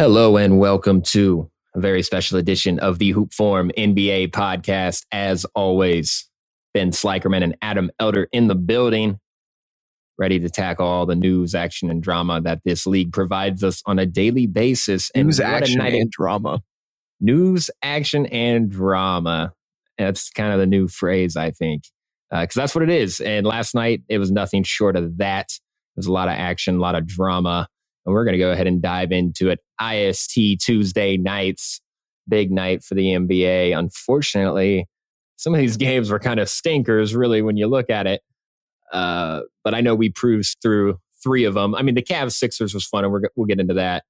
Hello and welcome to a very special edition of the Hoop Forum NBA podcast. As always, Ben Slikerman and Adam Elder in the building, ready to tackle all the news, action, and drama that this league provides us on a daily basis. And news, action, and drama. News, action, and drama. That's kind of the new phrase, I think, because uh, that's what it is. And last night, it was nothing short of that. There's a lot of action, a lot of drama. And we're going to go ahead and dive into it. IST Tuesday nights, big night for the NBA. Unfortunately, some of these games were kind of stinkers, really, when you look at it. Uh, but I know we proved through three of them. I mean, the Cavs Sixers was fun, and we're, we'll get into that.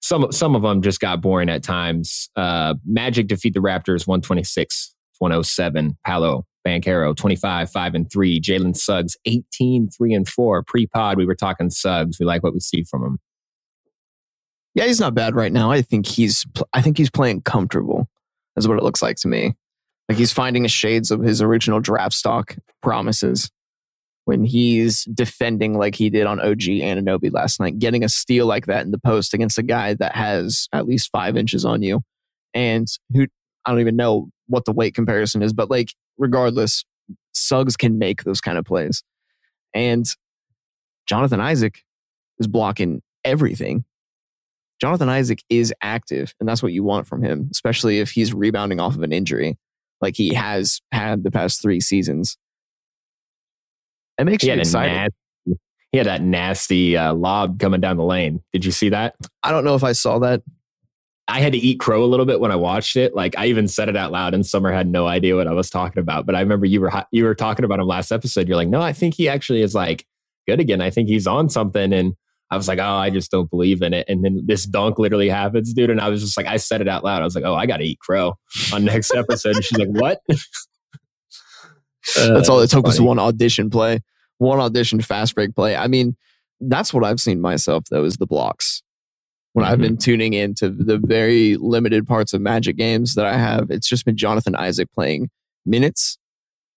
Some some of them just got boring at times. Uh, Magic defeat the Raptors 126 107. Paolo Banchero, 25, 5 and 3. Jalen Suggs, 18, 3 and 4. Pre pod, we were talking Suggs. We like what we see from him. Yeah, he's not bad right now. I think he's I think he's playing comfortable. Is what it looks like to me. Like he's finding shades of his original draft stock promises when he's defending like he did on OG Anunoby last night, getting a steal like that in the post against a guy that has at least five inches on you, and who I don't even know what the weight comparison is, but like regardless, Suggs can make those kind of plays. And Jonathan Isaac is blocking everything. Jonathan Isaac is active, and that's what you want from him, especially if he's rebounding off of an injury like he has had the past three seasons. It makes he you excited. Nasty, he had that nasty uh, lob coming down the lane. Did you see that? I don't know if I saw that. I had to eat crow a little bit when I watched it. Like I even said it out loud, and Summer had no idea what I was talking about. But I remember you were you were talking about him last episode. You're like, no, I think he actually is like good again. I think he's on something. And I was like, oh, I just don't believe in it. And then this dunk literally happens, dude. And I was just like, I said it out loud. I was like, oh, I got to eat crow on next episode. and she's like, what? That's uh, all it took funny. was one audition play, one audition fast break play. I mean, that's what I've seen myself though is the blocks when mm-hmm. I've been tuning into the very limited parts of Magic games that I have, it's just been Jonathan Isaac playing minutes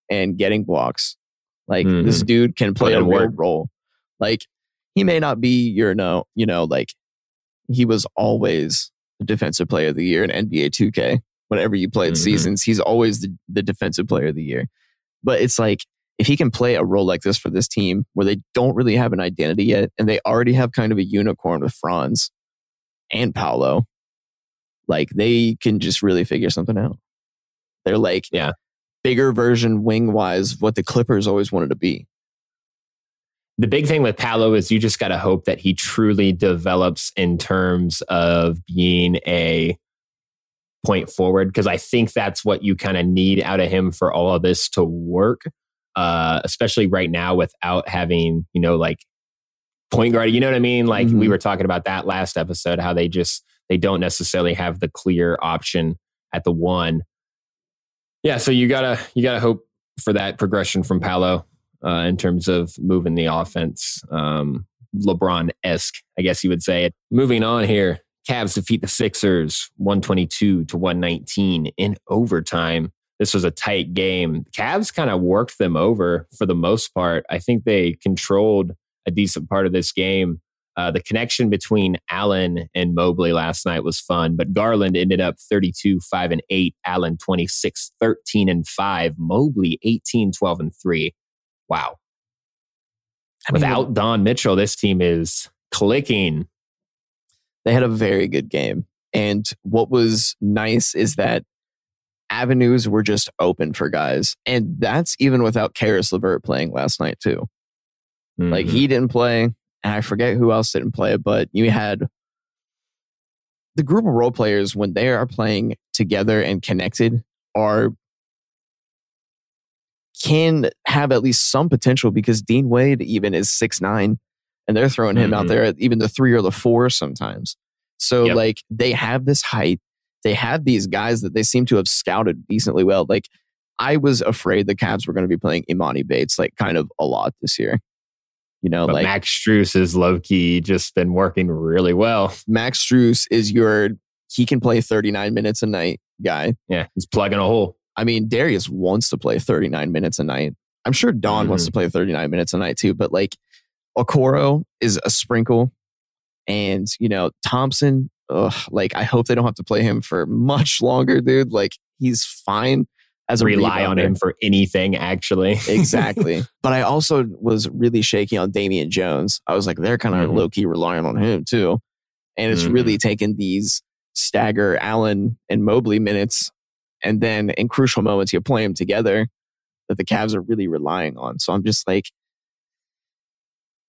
and getting blocks. Like mm-hmm. this dude can play a real role. Like he may not be your no, you know, like he was always the defensive player of the year in NBA 2K. Whenever you played mm-hmm. seasons, he's always the, the defensive player of the year. But it's like if he can play a role like this for this team where they don't really have an identity yet and they already have kind of a unicorn with Franz and Paolo, like they can just really figure something out. They're like, yeah, bigger version wing wise, what the Clippers always wanted to be. The big thing with Paolo is you just got to hope that he truly develops in terms of being a point forward because I think that's what you kind of need out of him for all of this to work. Uh, especially right now without having, you know, like point guard. You know what I mean? Like mm-hmm. we were talking about that last episode, how they just they don't necessarily have the clear option at the one. Yeah, so you gotta you gotta hope for that progression from Paolo uh, in terms of moving the offense. Um, LeBron esque, I guess you would say it. Moving on here, Cavs defeat the Sixers 122 to 119 in overtime. This was a tight game. Cavs kind of worked them over for the most part. I think they controlled a decent part of this game. Uh, the connection between Allen and Mobley last night was fun, but Garland ended up 32, 5 and 8, Allen 26, 13 and 5, Mobley 18, 12 and 3. Wow. I mean, Without Don Mitchell, this team is clicking. They had a very good game. And what was nice is that avenues were just open for guys. And that's even without Caris LeVert playing last night, too. Mm-hmm. Like he didn't play, and I forget who else didn't play, but you had the group of role players when they are playing together and connected are can have at least some potential because Dean Wade even is six nine, and they're throwing him mm-hmm. out there at even the three or the four sometimes. So yep. like they have this height, they have these guys that they seem to have scouted decently well. Like I was afraid the Cavs were going to be playing Emoni Bates like kind of a lot this year. You know, but like Max Strus is low key just been working really well. Max Strus is your he can play 39 minutes a night guy. Yeah, he's plugging a hole. I mean, Darius wants to play 39 minutes a night. I'm sure Don mm-hmm. wants to play 39 minutes a night too, but like Okoro is a sprinkle. And, you know, Thompson, ugh, like I hope they don't have to play him for much longer, dude. Like he's fine as a Rely on him for anything, actually. exactly. But I also was really shaky on Damian Jones. I was like, they're kind of Mhm. low key relying on him too. And it's Mhm. really taken these stagger Allen and Mobley minutes. And then in crucial moments, you play them together that the Cavs are really relying on. So I'm just like,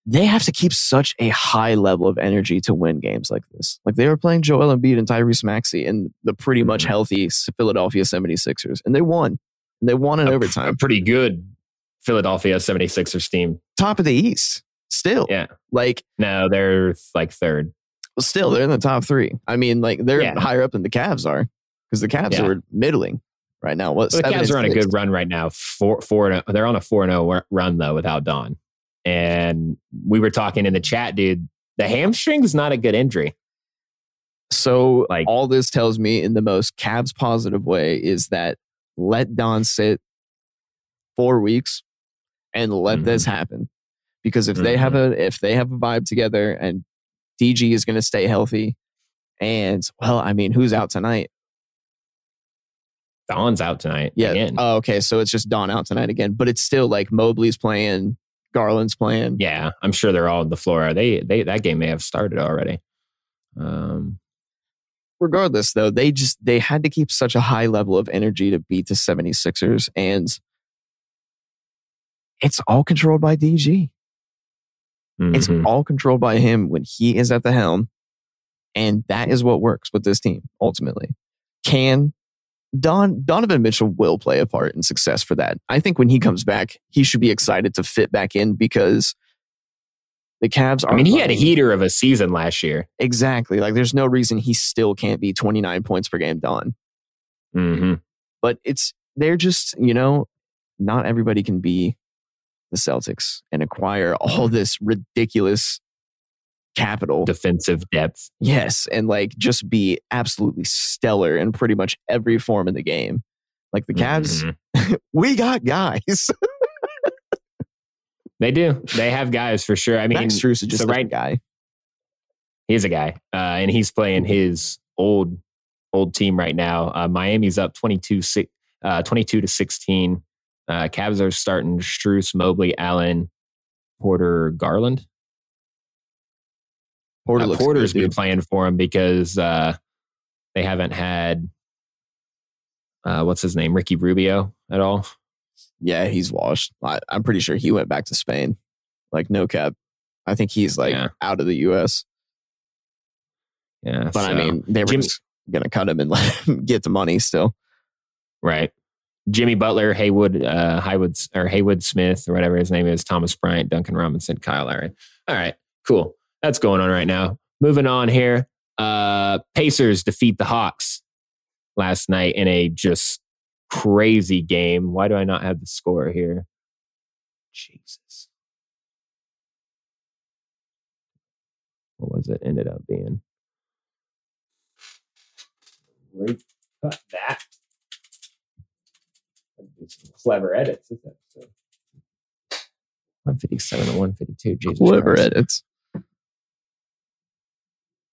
they have to keep such a high level of energy to win games like this. Like they were playing Joel Embiid and Tyrese Maxey in the pretty much Mhm. healthy Philadelphia 76ers, and they won. And they won in a, overtime. a pretty good Philadelphia 76ers team. top of the East still. Yeah. Like, No, they're like third. still, they're in the top three. I mean, like, they're Yeah. higher up than the Cavs are because the Cavs Yeah. are middling right now. What Well, the Cavs are on a good run right now. Four, four, oh- they're on a four and zero run though without Don. And we were talking in the chat, dude. The hamstring is not a good injury. So, Like- all this tells me in the most Cavs positive way is that let Don sit four weeks and let this Mm-hmm. happen. Because if they have a if they have a vibe together and DG is going to stay healthy, and well, I mean, who's out tonight? Don's out tonight. Yeah. Again. Oh, okay. So it's just Don out tonight again, but it's still like Mobley's playing, Garland's playing. yeah, I'm sure they're all on the floor. They they that game may have started already. Um, Regardless, though, they just they had to keep such a high level of energy to beat the 76ers, and it's all controlled by DG. It's mhm. all controlled by him when he is at the helm, and that is what works with this team ultimately. Can Don Donovan Mitchell will play a part in success for that. I think when he comes back, he should be excited to fit back in because the Cavs are. I mean, he had a heater of a season last year. Exactly. Like there's no reason he still can't be 29 points per game done. hmm But it's they're just, you know, not everybody can be the Celtics and acquire all this ridiculous capital. Defensive depth. yes, and like just be absolutely stellar in pretty much every form in the game. Like the Cavs, Mhm. we got guys. They do. They have guys for sure. I mean, Max is just so a right- guy. he's a guy, uh, and he's playing his old old team right now. Uh, Miami's up 22, six, uh, 22 to 16. Uh, Cavs are starting Strus, Mobley, Allen, Porter, Garland. Porter Uh, looks Porter's good, been dude. playing for him because uh, they haven't had uh, what's his name, Ricky Rubio at all. Yeah, he's washed. I, I'm pretty sure he went back to Spain. Like no cap. I think he's like Yeah. out of the US. Yeah, But I mean, they were gonna cut him and let him get the money still. Right. Jimmy Butler, Haywood, uh, Haywood, or Haywood Smith, or whatever his name is, Thomas Bryant, Duncan Robinson, Kyle Lowry. All right, cool. That's going on right now. Moving on here. Uh, Pacers defeat the Hawks last night in a just crazy game. Why do I not have the score here? Jesus. What was it? Ended up being. Cut that. I'd do some clever edits 157 to 152. Jesus Clever Christ. edits.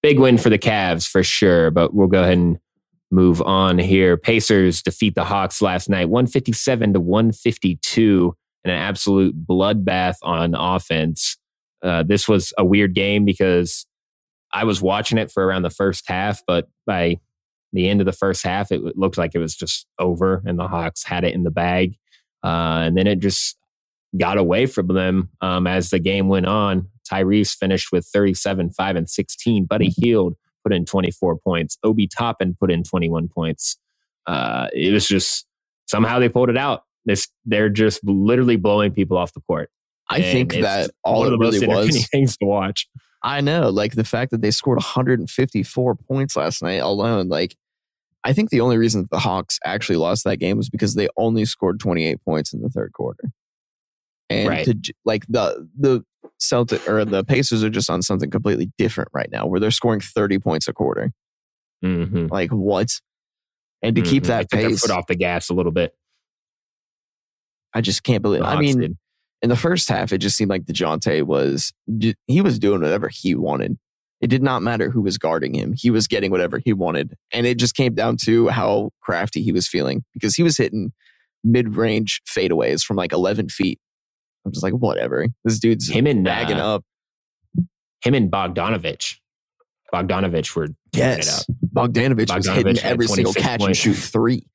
Big win for the Cavs for sure, but we'll go ahead and move on here. Pacers defeat the Hawks last night, 157 to 152, in an absolute bloodbath on offense. Uh, this was a weird game because I was watching it for around the first half, but by the end of the first half, it looked like it was just over and the Hawks had it in the bag. Uh, and then it just got away from them um, as the game went on. Tyrese finished with 37, 5, and 16. Buddy Hield put in 24 points. Obi Toppin put in 21 points. Uh, it was just somehow they pulled it out. This, they're just literally blowing people off the court. I And think that all it of the most really was. things to watch. I know, like the fact that they scored 154 points last night alone. Like, I think the only reason that the Hawks actually lost that game was because they only scored 28 points in the third quarter. And Right. to, like the the Celtic or the Pacers are just on something completely different right now, where they're scoring 30 points a quarter. Mm-hmm. Like what? And to keep that they took their pace, foot off the gas a little bit. I just can't believe. The I mean, did. in the first half, it just seemed like Dejounte was he was doing whatever he wanted. It did not matter who was guarding him. He was getting whatever he wanted. And it just came down to how crafty he was feeling because he was hitting mid range fadeaways from like 11 feet. I'm just like, whatever. This dude's him and bagging uh, up. Him and Bogdanovich. Bogdanovich were tearing it Yes. up. Bogdanovich, was hitting every single 26 catch and shoot three.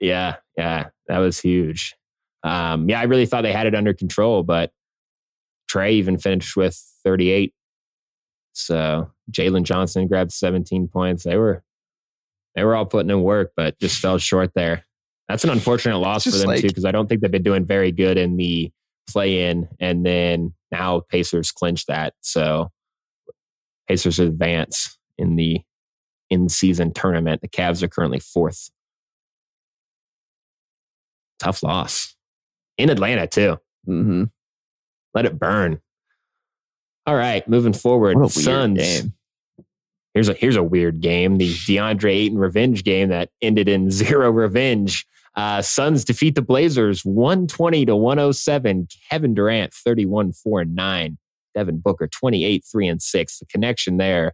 Yeah, yeah, that was huge. Um, yeah, I really thought they had it under control, but Trae even finished with 38. So Jalen Johnson grabbed 17 points. They were they were all putting in work, but just fell short there. That's an unfortunate loss for them like- too, because I don't think they've been doing very good in the play in, and then now Pacers clinch that. So Pacers advance in the in season tournament. The Cavs are currently fourth. Tough loss in Atlanta too. hmm Let it burn. All right, moving forward. What Suns. game. Here's a here's a weird game. The DeAndre Ayton revenge game that ended in zero revenge. Uh, Suns defeat the Blazers 120 to 107. Kevin Durant 31 4 and 9. Devin Booker 28 3 and 6. The connection there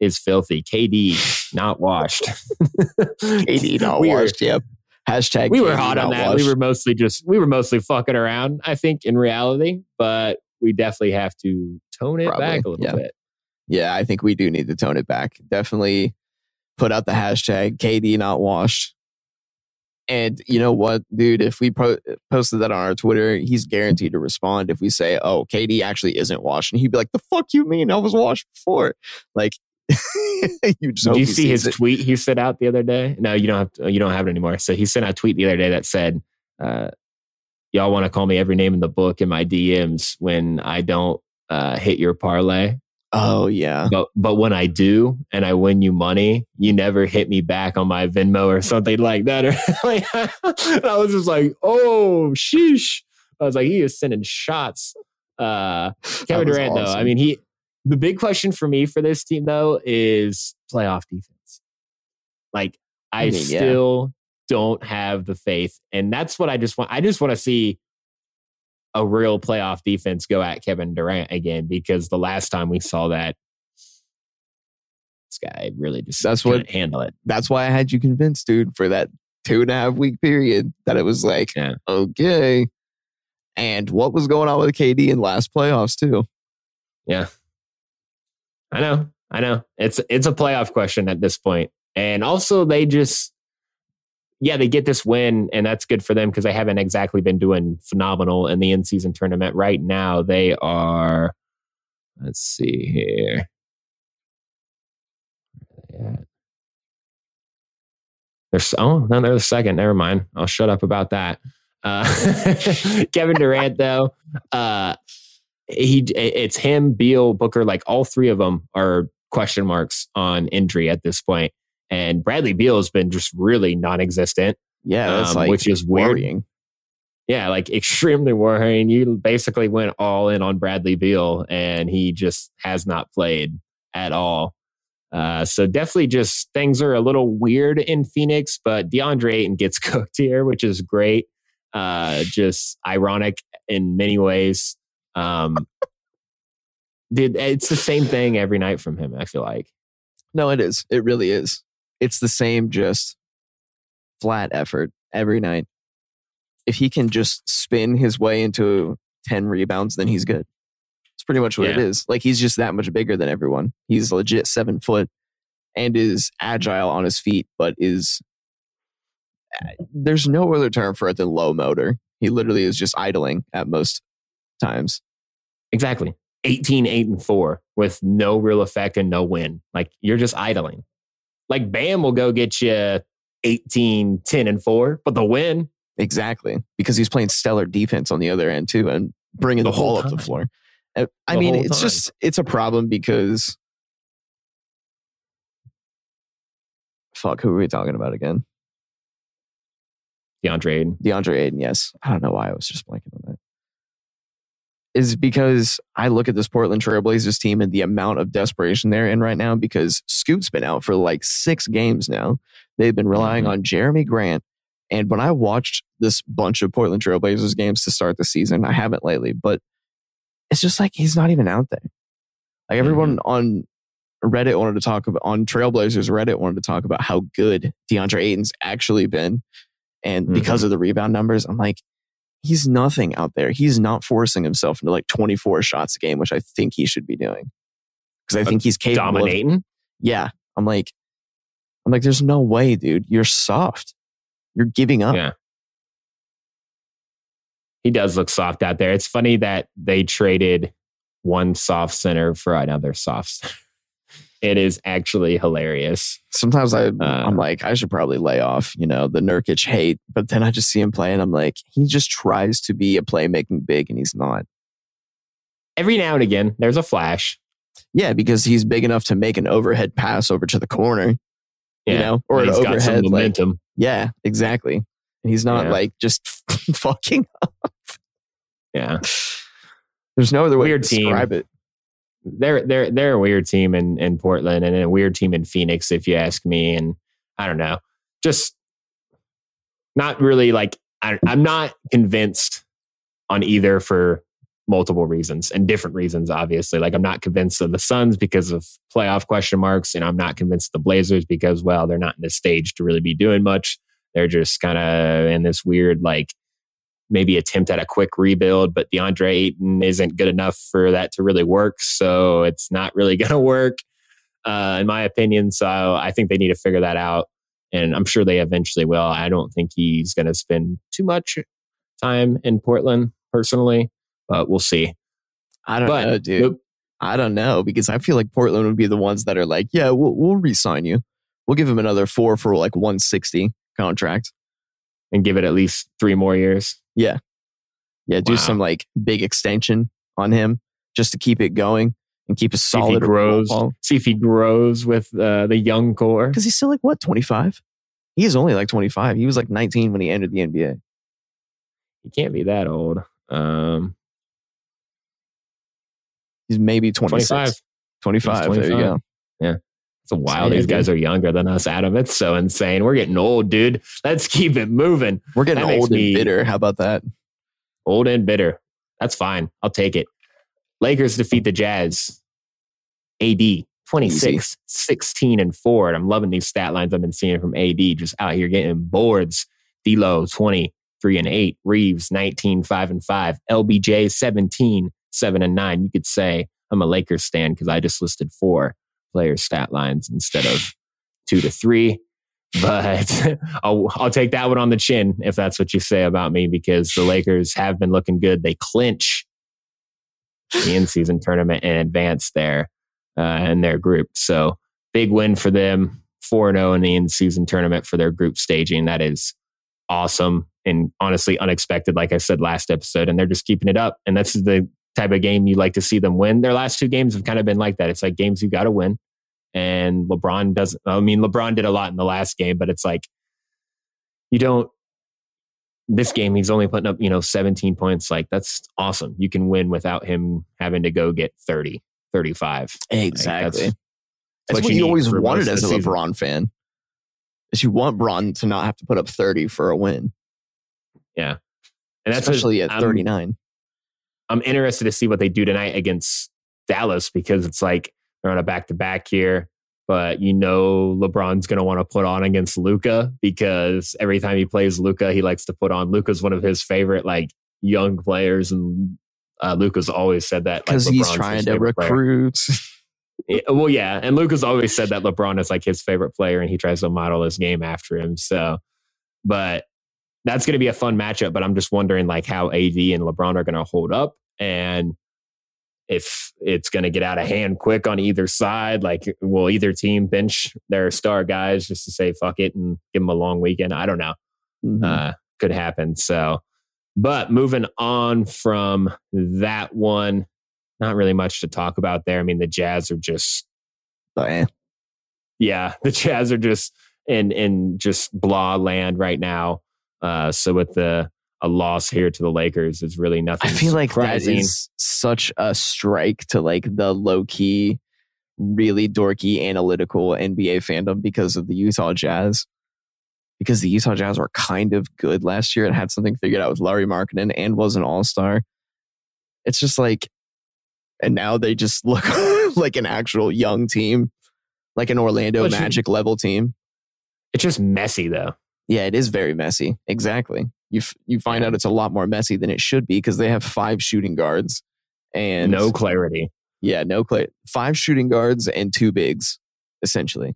is filthy. KD not washed. KD not we were, washed. Yep. Hashtag we were hot on that. washed. We were mostly just we were mostly fucking around, I think, in reality, but we definitely have to tone it Probably, back a little yeah. bit. Yeah, I think we do need to tone it back. Definitely put out the hashtag KD not washed. And you know what, dude? If we po- posted that on our Twitter, he's guaranteed to respond. If we say, "Oh, KD actually isn't washed," and he'd be like, "The fuck you mean? I was washed before." Like, you just Did you see his it. tweet he sent out the other day? No, you don't have to, you don't have it anymore. So he sent out a tweet the other day that said, uh, "Y'all want to call me every name in the book in my DMs when I don't uh, hit your parlay, Oh yeah, but but when I do and I win you money, you never hit me back on my Venmo or something like that." Or like, I was just like, "Oh sheesh!" I was like, "He is sending shots." Uh, Kevin Durant, though, I mean, he. The big question for me for this team though is playoff defense. Like, I, I mean, yeah. still don't have the faith, and that's what I just want. I just want to see a real playoff defense go at Kevin Durant again because the last time we saw that, this guy really just That's what- handle it. that's why I had you convinced, dude, for that two and a half week period that it was like, Yeah. okay. And what was going on with KD in last playoffs too? Yeah. I know. I know. It's it's a playoff question at this point. And also they just yeah, they get this win and that's good for them because they haven't exactly been doing phenomenal in the in-season tournament. Right now they are let's see here. They're oh no, they're the second. Never mind. I'll shut up about that. Uh, Kevin Durant, though, uh, he it's him, Beal, Booker, like all three of them are question marks on injury at this point. And Bradley Beal has been just really non-existent, Yeah, that's um, like which is weird. worrying. Yeah, like extremely worrying. You basically went all in on Bradley Beal, and he just has not played at all. Uh, so definitely, just things are a little weird in Phoenix. But DeAndre Ayton gets cooked here, which is great. Uh, just ironic in many ways. Um, did it's the same thing every night from him. I feel like. No, it is. It really is. It's the same, just flat effort every night. If he can just spin his way into 10 rebounds, then he's good. It's pretty much what it Yeah. is. Like he's just that much bigger than everyone. He's legit seven foot and is agile on his feet, but is there's no other term for it than low motor. He literally is just idling at most times. Exactly. 18, 8, and 4 with no real effect and no win. Like you're just idling. Like Bam will go get you 18, 10, and 4, but the win, Exactly. Because he's playing stellar defense on the other end too and bringing the, The whole ball up the floor. Uh, I The mean, it's time. just it's a problem because fuck, who are we talking about again? DeAndre Ayton. DeAndre Ayton, yes. I don't know why I was just blanking on that. Is because I look at this Portland Trailblazers team and the amount of desperation they're in right now because Scoot's been out for like six games now. They've been relying Mhm. on Jerami Grant. And when I watched this bunch of Portland Trailblazers games to start the season, I haven't lately, but it's just like he's not even out there. Like everyone on Reddit wanted to talk about on Trailblazers Reddit wanted to talk about how good DeAndre Ayton's actually been, and Mhm. because of the rebound numbers, I'm like, he's nothing out there. He's not forcing himself into like 24 shots a game, which I think he should be doing. Because I think he's capable. Of, Dominating. yeah, I'm like, I'm like, there's no way, dude. You're soft. You're giving up. Yeah. He does look soft out there. It's funny that they traded one soft center for another soft center. It is actually hilarious. Sometimes I, Uh, I'm like, I should probably lay off, you know, the Nurkic hate. But then I just see him play and I'm like, he just tries to be a playmaking big and he's not. Every now and again, there's a flash. Yeah, because he's big enough to make an overhead pass over to the corner, Yeah. you know, or an he's got some overhead. Like, yeah, exactly. And he's not Yeah. like just fucking. Up. Yeah. There's no other way Weird to team. describe it. They're they're they're a weird team in in Portland and a weird team in Phoenix, if you ask me. And I don't know, just not really like I, I'm not convinced on either for multiple reasons and different reasons. Obviously, like I'm not convinced of the Suns because of playoff question marks, and I'm not convinced of the Blazers because well, they're not in the stage to really be doing much. They're just kind of in this weird like maybe attempt at a quick rebuild, but DeAndre Ayton isn't good enough for that to really work. So it's not really going to work, uh, in my opinion. So I think they need to figure that out. And I'm sure they eventually will. I don't think he's going to spend too much time in Portland personally, but we'll see. I don't But know, dude. the- I don't know because I feel like Portland would be the ones that are like, yeah, we'll we'll re-sign you. We'll give him another four for like 160 contract. And give it at least three more years. Yeah, Yeah. do Wow. some like big extension on him just to keep it going and keep a See if he solid grows. See if he grows with uh, the young core. Because he's still like what 25. He is only like 25. He was like 19 when he entered the NBA. He can't be that old. Um, He's maybe 26. 25. 25. There you go. It's a while. These guys are younger than us, Adam. It's so insane. We're getting old, dude. Let's keep it moving. We're getting That old and bitter. How about that? Old and bitter. That's fine. I'll take it. Lakers defeat the Jazz. AD 26, 16, and 4. And I'm loving these stat lines I've been seeing from AD just out here getting boards. D'Lo 23 and 8. Reaves 19, 5 and 5. LBJ 17, 7 and 9. You could say I'm a Lakers stan because I just listed four player stat lines instead of two to three. But I'll, I'll take that one on the chin if that's what you say about me because the Lakers have been looking good. They clinch the in season tournament and advance there uh, in their group. So big win for them 4 0 in the in season tournament for their group staging. That is awesome and honestly unexpected, like I said last episode. And they're just keeping it up. And that's the type of game you like to see them win. Their last two games have kind of been like that. It's like games you got to win. And LeBron doesn't, I mean, LeBron did a lot in the last game, but it's like you don't, this game, he's only putting up, you know, 17 points. Like that's awesome. You can win without him having to go get 30, 35. Exactly. that's- That's, what what you always wanted as a season. LeBron fan. Is you want Bron to not have to put up 30 for a win, Yeah. And that's what- especially at I'm- 39. I'm interested to see what they do tonight against Dallas because it's like they're on a back to back here. But you know, LeBron's going to want to put on against Luka because every time he plays Luka, he likes to put on. Luka's one of his favorite like young players, and uh, Luka's always said that like, Because he's trying to recruit. Yeah, well, yeah, and Luka's always said that LeBron is like his favorite player, and he tries to model his game after him. So, but that's going to be a fun matchup. But I'm just wondering like how AD and LeBron are going to hold up, and if it's going to get out of hand quick on either side. Like, will either team bench their star guys just to say fuck it and give them a long weekend? I don't know Mhm. uh, could happen. So, but moving on from that one, not really much to talk about there. I mean, the Jazz are just, But, eh. yeah, the Jazz are just in in just blah land right now. Uh, so with the a loss here to the Lakers is really nothing. I feel like that is such a strike to like the low key, really dorky analytical NBA fandom because of the Utah Jazz. Because the Utah Jazz were kind of good last year and had something figured out with Lauri Markkanen and was an all star. It's just like, and now they just look like an actual young team like an Orlando Magic level team. It's just messy though. Yeah, it is very messy. Exactly. You f- you find out it's a lot more messy than it should be because they have five shooting guards and no clarity. yeah, no play. Five shooting guards and two bigs, essentially.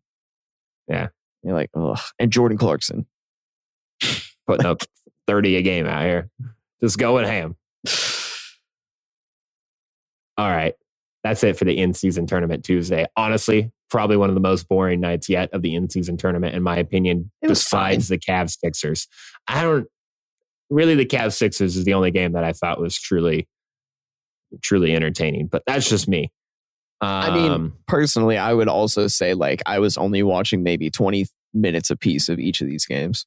Yeah. You're like, ugh. And Jordan Clarkson. Putting up 30 a game out here. Just going ham. All right. That's it for the in season tournament Tuesday. Honestly, probably one of the most boring nights yet of the in season tournament, in my opinion, besides the Cavs Sixers. I don't really, the Cavs Sixers is the only game that I thought was truly, truly entertaining, but that's just me. Um, I mean, personally, I would also say like I was only watching maybe 20 minutes a piece of each of these games.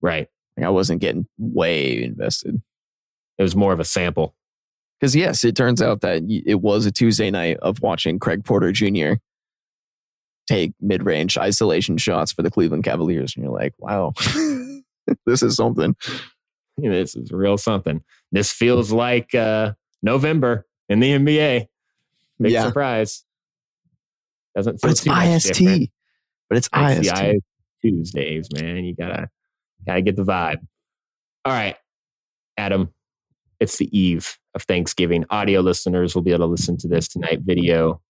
right. Like, I wasn't getting way invested. It was more of a sample. Because yes, it turns out that it was a Tuesday night of watching Craig Porter Jr. take mid-range isolation shots for the Cleveland Cavaliers, and you're like, wow, this is something. This is real something. This feels like uh, November in the NBA. Big yeah, surprise. Doesn't feel but it's IST. different. But it's It's IST. Tuesdays, man. You gotta gotta get the vibe. All right, Adam. It's the eve of Thanksgiving. Audio listeners will be able to listen to this tonight. Video,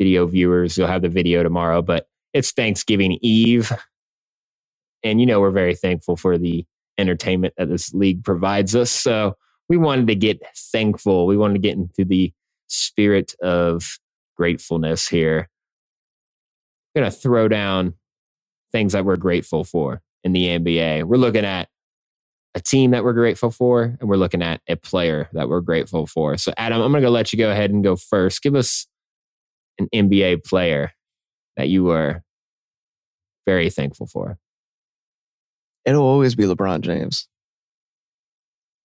video viewers, you'll have the video tomorrow. But it's Thanksgiving Eve, and you know we're very thankful for the entertainment that this league provides us. So we wanted to get thankful. We wanted to get into the spirit of gratefulness here. We're gonna throw down things that we're grateful for in the NBA. We're looking at a team that we're grateful for, and we're looking at a player that we're grateful for. So, Adam, I'm going to let you go ahead and go first. Give us an NBA player that you were very thankful for. It'll always be LeBron James.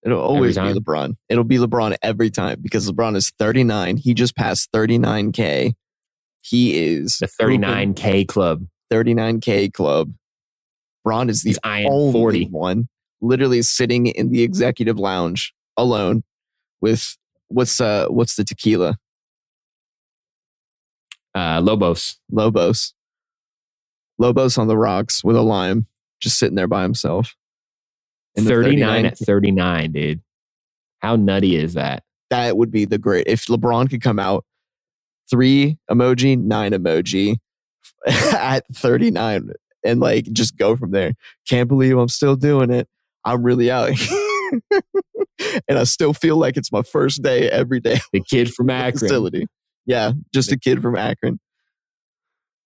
It'll always be? LeBron. It'll be LeBron every time because LeBron is 39. He just passed 39K. He is The 39K club. 39K club. Bron is the He's only 40. one literally sitting in the executive lounge alone with what's uh what's the tequila? Uh, Lobos. Lobos. Lobos on the rocks with a lime, just sitting there by himself. In the 39 at 39, dude. How nutty is that? that would be the great if LeBron could come out three emoji, nine emoji at 39 and like just go from there. Can't believe I'm still doing it. I'm really out. and I still feel like it's my first day every day The kid from Akron. facility. Yeah, just a kid from Akron.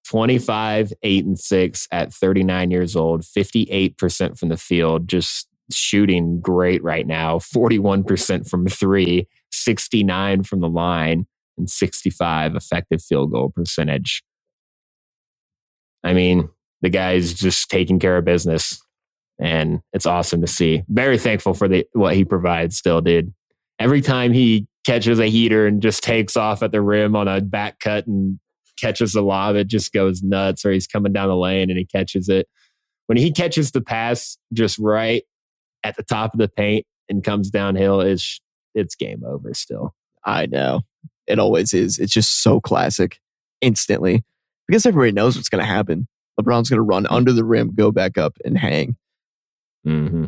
25, 8, and 6 at 39 years old, 58% from the field, just shooting great right now. 41% from three, 69 from the line, and 65 effective field goal percentage. I mean, the guy's just taking care of business, and it's awesome to see. Very thankful for the what he provides still, dude. Every time he catches a heater and just takes off at the rim on a back cut and catches the lob, it just goes nuts. Or he's coming down the lane and he catches it. When he catches the pass just right at the top of the paint and comes downhill, it's it's game over still. I know. It always is. It's just so classic instantly because everybody knows what's going to happen. LeBron's going to run under the rim, go back up, and hang. hmm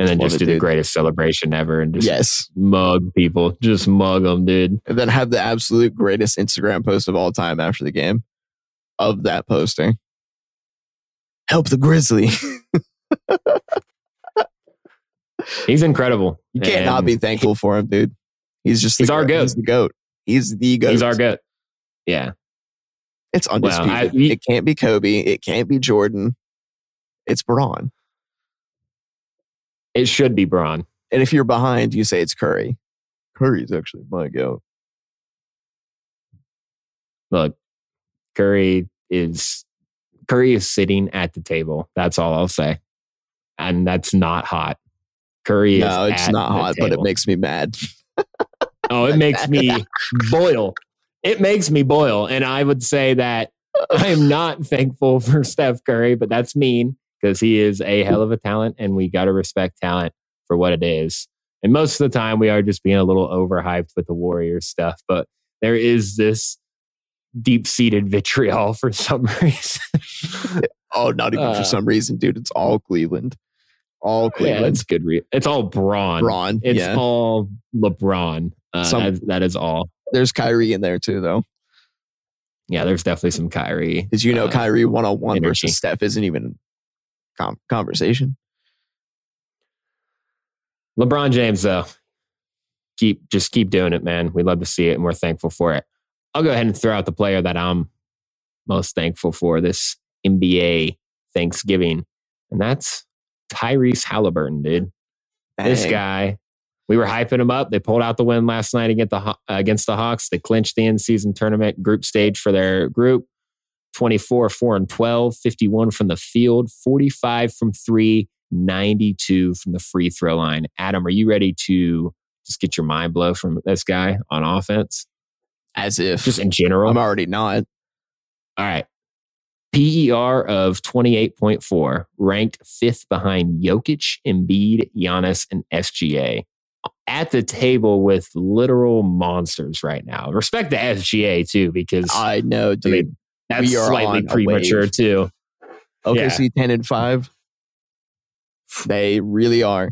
And then Love just it, do the greatest celebration ever and just yes. mug people. Just mug them, dude. and then have the absolute greatest Instagram post of all time after the game of that posting. Help the Grizzly. He's incredible. You can't not be thankful for him, dude. He's just the He's our goat. He's the goat. He's the goat. He's our goat. Yeah. It's undisputed. I- we- it can't be Kobe. It can't be Jordan. It's Bron. It should be Bron. And if you're behind, you say it's Curry. Curry's actually my go. Look, Curry is Curry is sitting at the table. That's all I'll say. And that's not hot. Curry is No, it's at not the hot, but it makes me mad. Oh, it makes me boil. It makes me boil. And I would say that I am not thankful for Steph Curry, but that's mean because he is a hell of a talent and we got to respect talent for what it is. And most of the time we are just being a little overhyped with the Warriors stuff, but there is this deep seated vitriol for some reason. Oh, not even Uh, for some reason, dude. It's all Cleveland. All yeah, Cleveland. it's good. Re- it's all Bron. Bron. It's yeah. all LeBron. Uh, Some- that- that is all. There's Kyrie in there too, though. Yeah, there's definitely some Kyrie. Did you know uh, Kyrie one on one versus Steph isn't even com- conversation? LeBron James, though, keep just keep doing it, man. We love to see it, and we're thankful for it. I'll go ahead and throw out the player that I'm most thankful for this NBA Thanksgiving, and that's Tyrese Halliburton, dude. This guy, we were hyping him up. They pulled out the win last night against the against the Hawks. They clinched the in-season tournament group stage for their group. 24, 4 and 12, 51 from the field, 45 from three, 92 from the free throw line. Adam, are you ready to just get your mind blow from this guy on offense? As if Just in general. I'm already not. All right. PER of 28.4, ranked fifth behind Jokic, Embiid, Giannis, and SGA. At the table with literal monsters right now. Respect the SGA too, because I know, dude. mean, that's we are slightly premature too. OKC ten and five. They really are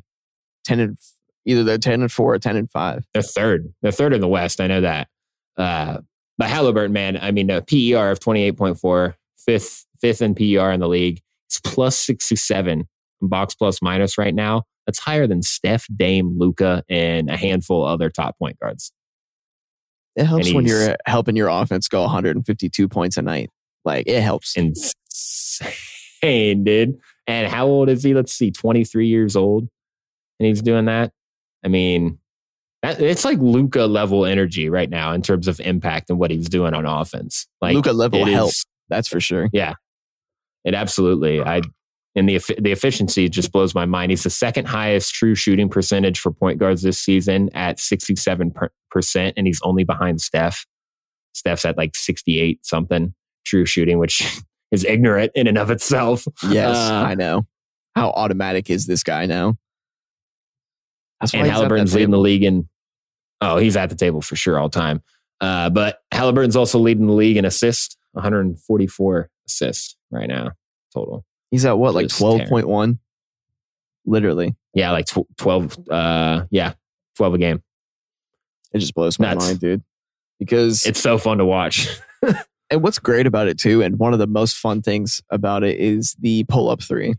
ten and either they're ten and four or ten and five. They're third. They're third in the West. I know that. Uh, but Halliburton, man, I mean, a PER of 28.4, fifth, fifth in PER in the league. It's plus 67 box plus minus right now. That's higher than Steph, Dame, Luka, and a handful of other top point guards. It helps when you're uh, helping your offense go 152 points a night. Like it helps. Insane, dude. And how old is he? Let's see, 23 years old. And he's doing that. I mean, that, it's like Luka level energy right now in terms of impact and what he's doing on offense. Like Luka level help. is- That's for sure. Yeah, it absolutely. Uh-huh. I and the the efficiency just blows my mind. He's the second highest true shooting percentage for point guards this season at 67 percent, and he's only behind Steph. Steph's at like 68 something true shooting, which is ignorant in and of itself. Yes, Uh, I know. How automatic is this guy now? That's and he's at that Halliburton's leading the league in. Oh, he's at the table for sure all time. Uh, but Halliburton's also leading the league in assists, 144 assists right now total. He's at what, like Just 12.1? Literally. Yeah, like tw- 12. Uh, yeah, 12 a game. It just blows my Nuts. mind, dude. Because It's so fun to watch. and what's great about it too, and one of the most fun things about it is the pull up three.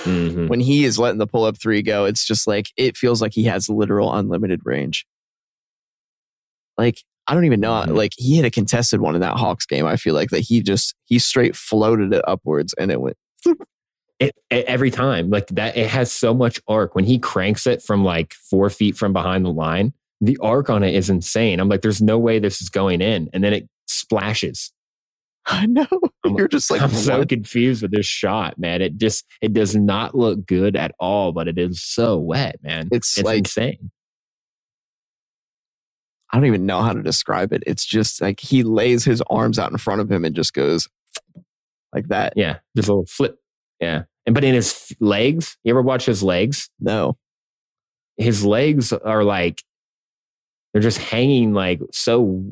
Mhm. When he is letting the pull up three go, it's just like it feels like he has literal unlimited range. Like I don't even know. Mhm. Like he hit a contested one in that Hawks game. I feel like that he just he straight floated it upwards and it went. It, it- every time, like that, it has so much arc. When he cranks it from like four feet from behind the line, the arc on it is insane. I'm like, there's no way this is going in, and then it splashes. I know. I'm- You're just like I'm so confused with this shot, man. It just it does not look good at all, but it is so wet, man. It's, It's like insane. I don't even know how to describe it. It's just like he lays his arms out in front of him and just goes like that. Yeah, just a little flip. Yeah, and but in his legs, you ever watch his legs? No. his legs are like they're just hanging like so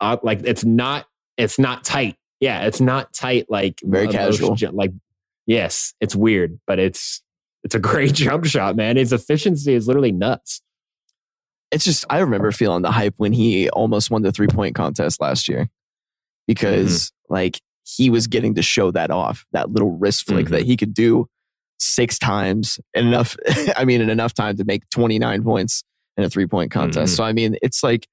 uh, like it's not it's not tight yeah it's not tight like Very casual. like yes it's weird but it's it's a great jump shot man his efficiency is literally nuts It's just I remember feeling the hype when he almost won the three point contest last year because like he was getting to show that off that little wrist flick that he could do six times in enough I mean in enough time to make 29 points in a three point contest. Mhm. So I mean it's like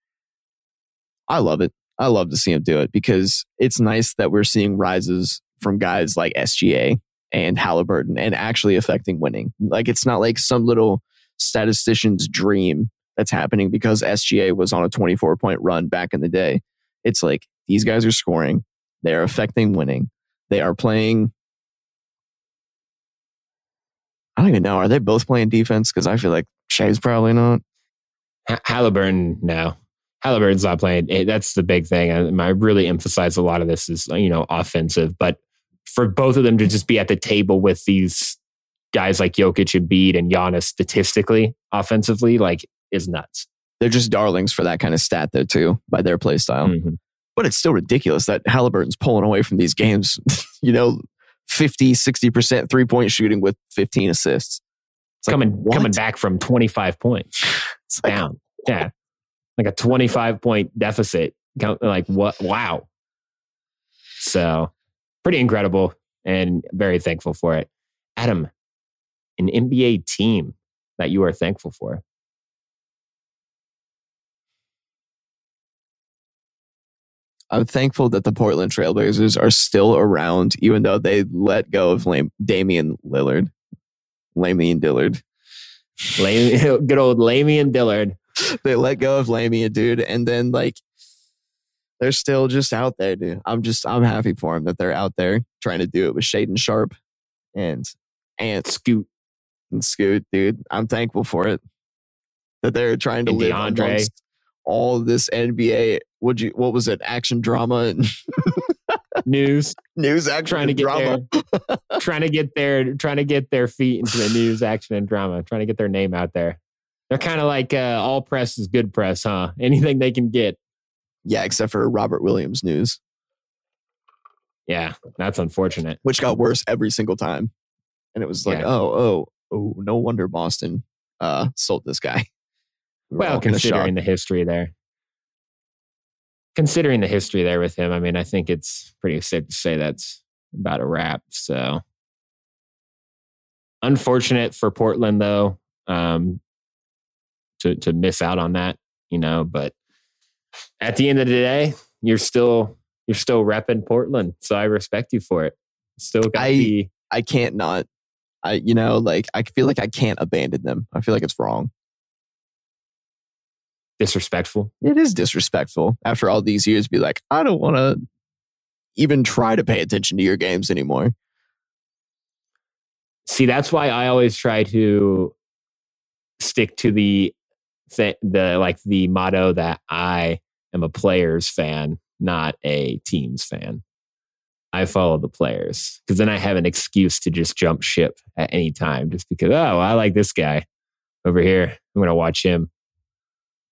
I love it. I love to see him do it because it's nice that we're seeing rises from guys like SGA and Halliburton and actually affecting winning. Like it's not like some little statistician's dream that's happening because SGA was on a 24 point run back in the day. It's like these guys are scoring, they're affecting winning, they are playing. I don't even know. Are they both playing defense? Because I feel like Shai's probably not. Ha- Halliburton, no. Halliburton's not playing. That's the big thing. I, I really emphasize a lot of this is you know offensive, but for both of them to just be at the table with these guys like Jokic, Embiid, and Giannis statistically, offensively, like is nuts. They're just darlings for that kind of stat, though, too, by their play style. Mhm. But it's still ridiculous that Halliburton's pulling away from these games, you know, 50, 60% three point shooting with 15 assists. It's coming like, coming back from 25 points it's like, down. Yeah. Like a 25 point deficit. Like what? Wow. So pretty incredible and very thankful for it. Adam, an NBA team that you are thankful for? I'm thankful that the Portland Trailblazers are still around, even though they let go of Lame, Damian Lillard. Lamian Dillard. Lame, good old Lamian Dillard. they let go of Lamian, dude. And then, like, they're still just out there, dude. I'm just, I'm happy for them that they're out there trying to do it with Shaedon Sharpe and and Scoot and Scoot, dude. I'm thankful for it that they're trying to and live DeAndre. amongst all this NBA. What you what was it? Action drama and news, news, action, trying to get drama. Their, trying to get their trying to get their feet into the news, action, and drama. Trying to get their name out there. They're kind of like uh, all press is good press, huh? Anything they can get. Yeah, except for Robert Williams news. Yeah, that's unfortunate. Which got worse every single time. And it was like, yeah. oh, oh, oh, no wonder Boston uh, sold this guy. We well, considering the history there. Considering the history there with him, I mean, I think it's pretty safe to say that's about a wrap. So, unfortunate for Portland, though, um, to to miss out on that, you know. But at the end of the day, you're still you're still repping Portland, so I respect you for it. Still got I, I can't not. I you know like I feel like I can't abandon them. I feel like it's wrong. Disrespectful. It is disrespectful after all these years. Be like, I don't want to even try to pay attention to your games anymore. See, that's why I always try to stick to the the like the motto that I am a players fan not a team's fan. I follow the players because then I have an excuse to just jump ship at any time just because, oh, I like this guy over here. I'm going to watch him.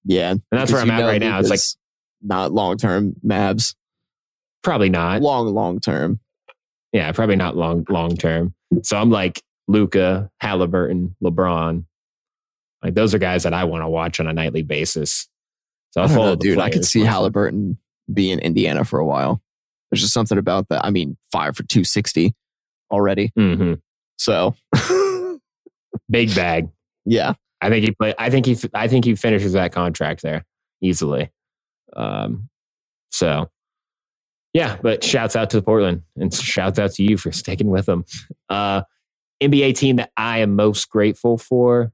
Yeah. And that's where I'm at right now. It's like not long term Mavs. Probably not. Long, long term. Yeah, probably not long, long term. So I'm like Luka, Haliburton, LeBron. Like those are guys that I want to watch on a nightly basis. So I, I know, dude. I could see Haliburton be in Indiana for a while. There's just something about that. I mean, five for 260 already. Mm-hmm. So big bag. Yeah. I think he play, I think he, I think he finishes that contract there easily. Um, so yeah, but shouts out to Portland and shouts out to you for sticking with them. Uh, NBA team that I am most grateful for.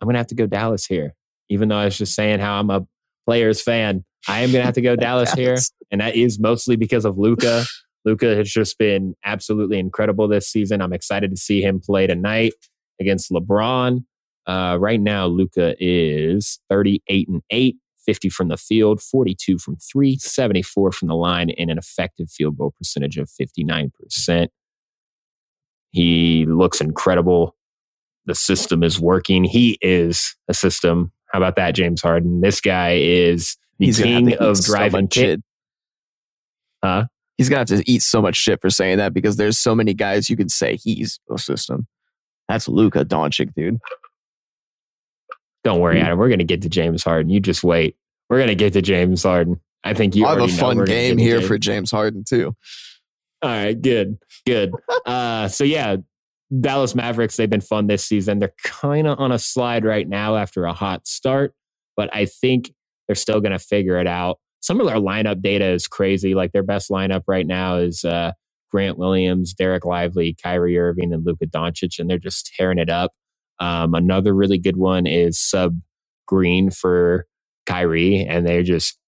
I'm going to have to go Dallas here, even though I was just saying how I'm a players fan. I am going to have to go Dallas here, and that is mostly because of Luka. Luka has just been absolutely incredible this season. I'm excited to see him play tonight against LeBron. Uh, right now, Luka is 38 and 8, 50 from the field, 42 from three, 74 from the line, and an effective field goal percentage of 59%. He looks incredible. The system is working. He is a system. How about that, James Harden? This guy is the He's king of driving so shit. Huh? He's gonna have to eat so much shit for saying that because there's so many guys you could say he's a system. That's Luka Doncic, dude. Don't worry, Adam. We're gonna get to James Harden. You just wait. We're gonna get to James Harden. I think you. I have a fun game here for James Harden too. All right, good, good. uh, so yeah, Dallas Mavericks. They've been fun this season. They're kind of on a slide right now after a hot start, but I think they're still going to figure it out. Some of their lineup data is crazy. Like their best lineup right now is uh, Grant Williams, Dereck Lively, Kyrie Irving, and Luka Doncic, and they're just tearing it up. Um, another really good one is Sub Green for Kyrie, and they're just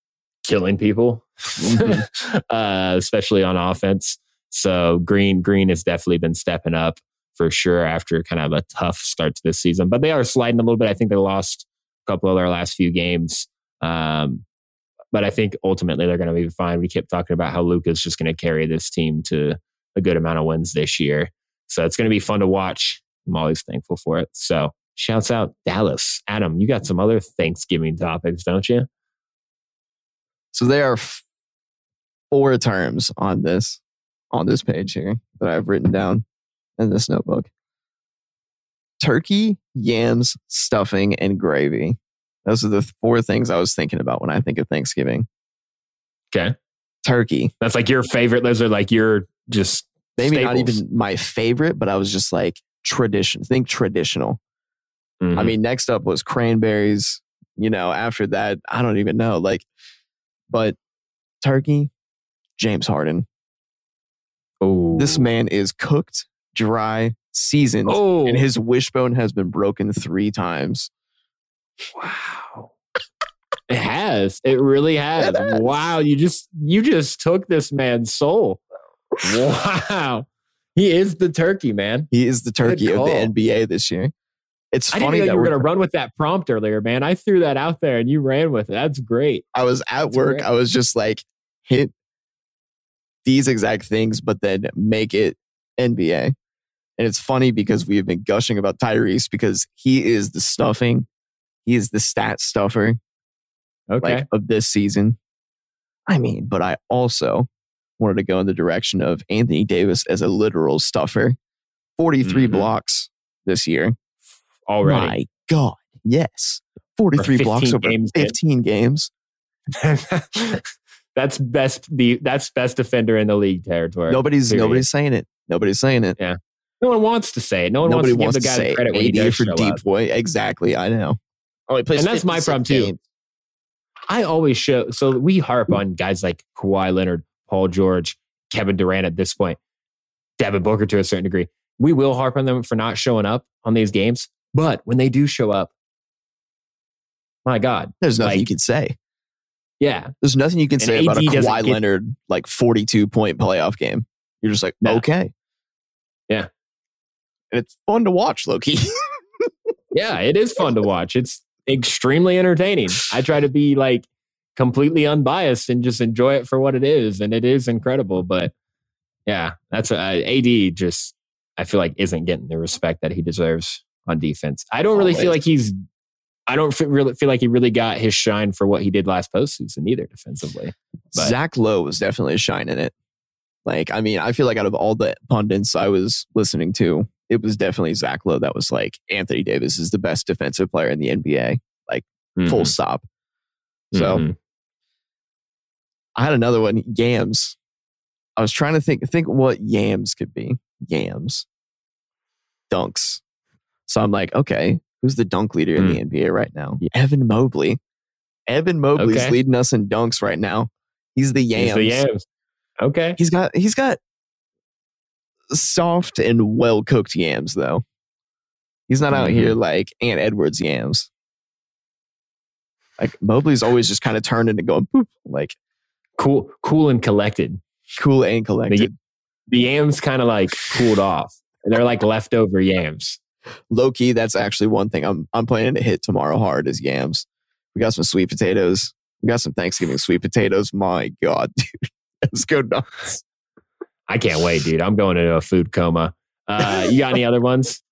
killing people, mm-hmm. uh, especially on offense. So Green Green has definitely been stepping up for sure after kind of a tough start to this season. But they are sliding a little bit. I think they lost a couple of their last few games. Um, but I think ultimately they're going to be fine. We kept talking about how Luka's just going to carry this team to a good amount of wins this year. So it's going to be fun to watch. I'm always thankful for it. So shouts out Dallas. Adam, you got some other Thanksgiving topics, don't you? So there are four terms on this on this page here that I've written down in this notebook. Turkey, yams, stuffing, and gravy. Those are the four things I was thinking about when I think of Thanksgiving. Okay. Turkey. That's like your favorite. Those are like your just Maybe not even my favorite, but I was just like tradition. Think traditional. I Mhm. mean, next up was cranberries. You know, after that, I don't even know. Like, but turkey, James Harden. oh, This man is cooked, dry, seasoned, Oh, and his wishbone has been broken three times. wow. It has. It really has. It has. Wow. You just you just took this man's soul. Wow. He is the turkey, man. He is the turkey of the. NBA this year. It's I didn't funny know that you were we're- going to run with that prompt earlier, man. I threw that out there and you ran with it. That's great. I was at That's work. great. I was just like, hit these exact things, but then make it NBA. And it's funny because we have been gushing about Tyrese because he is the stuffing, he is the stat stuffer Okay. like of this season. I mean, but I also wanted to go in the direction of Anthony Davis as a literal stuffer. 43 Mhm. blocks this year. Already. My God. Yes. 43 blocks 15 over games, man. 15 games. that's best the that's best defender in the league territory. Nobody's period. nobody's saying it. Nobody's saying it. Yeah. No one wants to say it. No one Nobody wants wants to to, give the guy credit when he AD does for deep up. boy. Exactly. I know. Oh, he plays And that's my 56 problem, too. games. I always show so we harp on guys like Kawhi Leonard, Paul George, Kevin Durant at this point, Devin Booker to a certain degree. We will harp on them for not showing up on these games, but when they do show up, my God, There's nothing you can say. yeah, There's nothing you can say about a AD Kawhi get- Leonard like 42 point playoff game. You're just like, No. okay. Yeah. And it's fun to watch, Loki. yeah, it is fun to watch. It's extremely entertaining. I try to be like completely unbiased and just enjoy it for what it is, and it is incredible. But yeah, that's a, AD. Just I feel like isn't getting the respect that he deserves on defense. I don't really feel like he's. I don't fe- really feel like he really got his shine for what he did last postseason either defensively. But- Zach Lowe was definitely a shine in it. Like, I mean, I feel like out of all the pundits I was listening to, it was definitely Zach Lowe that was like, Anthony Davis is the best defensive player in the NBA. Like full Mhm, stop. So mhm. I had another one, yams. I was trying to think think what yams could be. Yams. Dunks. So I'm like, okay, who's the dunk leader in the NBA right now? Yeah. Evan Mobley. Evan Mobley's Okay. leading us in dunks right now. He's the He's yams. the yams. Okay. He's got he's got soft and well cooked yams though. He's not out Mhm. here like Ant Edwards yams. Like Mobley's always just kind of turning and going boop, like Cool, cool and collected. cool and collected. The yams kind of like cooled off. They're like leftover yams. low key, that's actually one thing I'm I'm planning to hit tomorrow hard is yams. We got some sweet potatoes. We got some Thanksgiving sweet potatoes. My God, dude. Let's go nuts. I can't wait, dude. I'm going into a food coma. Uh, you got any other ones?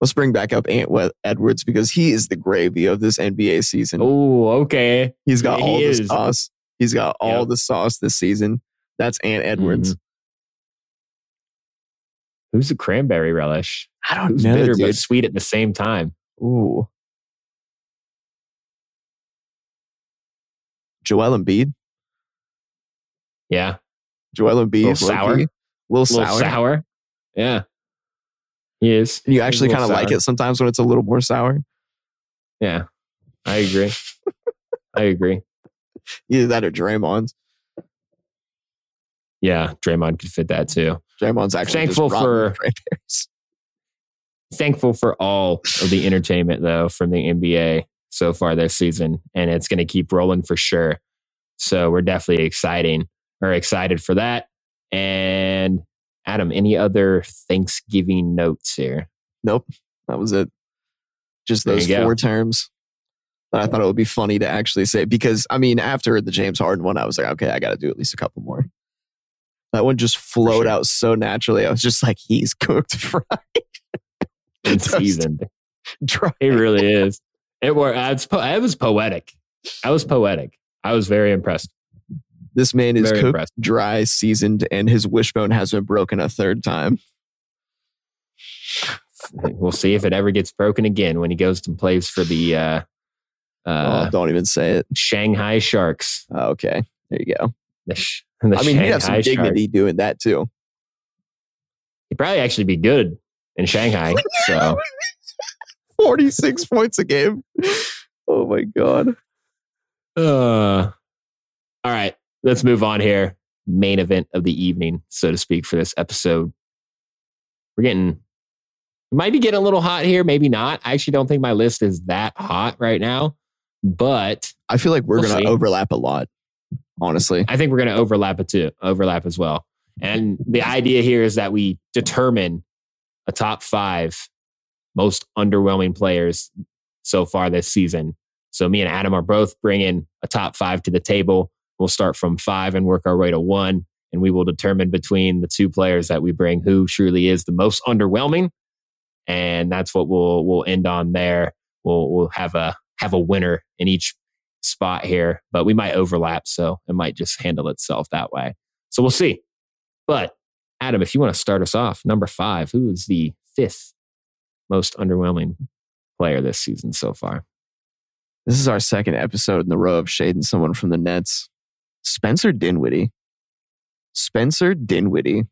Let's bring back up Ant Edwards because he is the gravy of this NBA season. Oh, okay. He's got he all the is. sauce. He's got all Yep. the sauce this season. That's Ant Edwards. Mm-hmm. Who's the cranberry relish? I don't Who's know, bitter dude. but sweet at the same time? Ooh. Joel Embiid. Yeah, Joel Embiid. Little sour. low-key. Little a little sour. sour. Yeah, he is. You actually kind of like it sometimes when it's a little more sour. Yeah, I agree. I agree. Either that or Draymond's. Yeah, Draymond could fit that too. Draymond's actually Thankful for- Thankful for all of the entertainment though from the NBA so far this season, and it's going to keep rolling for sure. So we're definitely exciting or excited for that. And Adam, any other Thanksgiving notes here? Nope, that was it. Just those four terms. But I thought it would be funny to actually say because I mean, after the James Harden one, I was like, okay, I got to do at least a couple more. That one just flowed sure. out so naturally. I was just like, he's cooked fried, it's Toast. season, dry. it really is. It were. It's po- it was poetic. I was poetic. I was very impressed. This man is Very cooked, impressed. dry, seasoned, and his wishbone has been broken a third time. We'll see if it ever gets broken again when he goes and plays for the uh, uh, oh, don't even say it. Shanghai Sharks. Oh, okay, there you go. The sh- the I mean, he'd have some Shanghai Sharks. dignity doing that too. He'd probably actually be good in Shanghai. So 46 points a game. Oh my god. Uh, all right, let's move on here. Main event of the evening, so to speak, for this episode. We're getting, we might be getting a little hot here, maybe not. I actually don't think my list is that hot right now, but I feel like we're We'll going to overlap a lot, honestly. I think we're going to overlap it too, overlap as well. And the idea here is that we determine a top five most underwhelming players so far this season. So me and Adam are both bringing a top five to the table. We'll start from five and work our way to one, and we will determine between the two players that we bring who truly is the most underwhelming, and that's what we'll we'll end on there. We'll we'll have a have a winner in each spot here, but we might overlap, so it might just handle itself that way. So we'll see. But Adam, if you want to start us off, number five, who is the fifth most underwhelming player this season so far? This is our second episode in the row of shading someone from the Nets. Spencer Dinwiddie. Spencer Dinwiddie.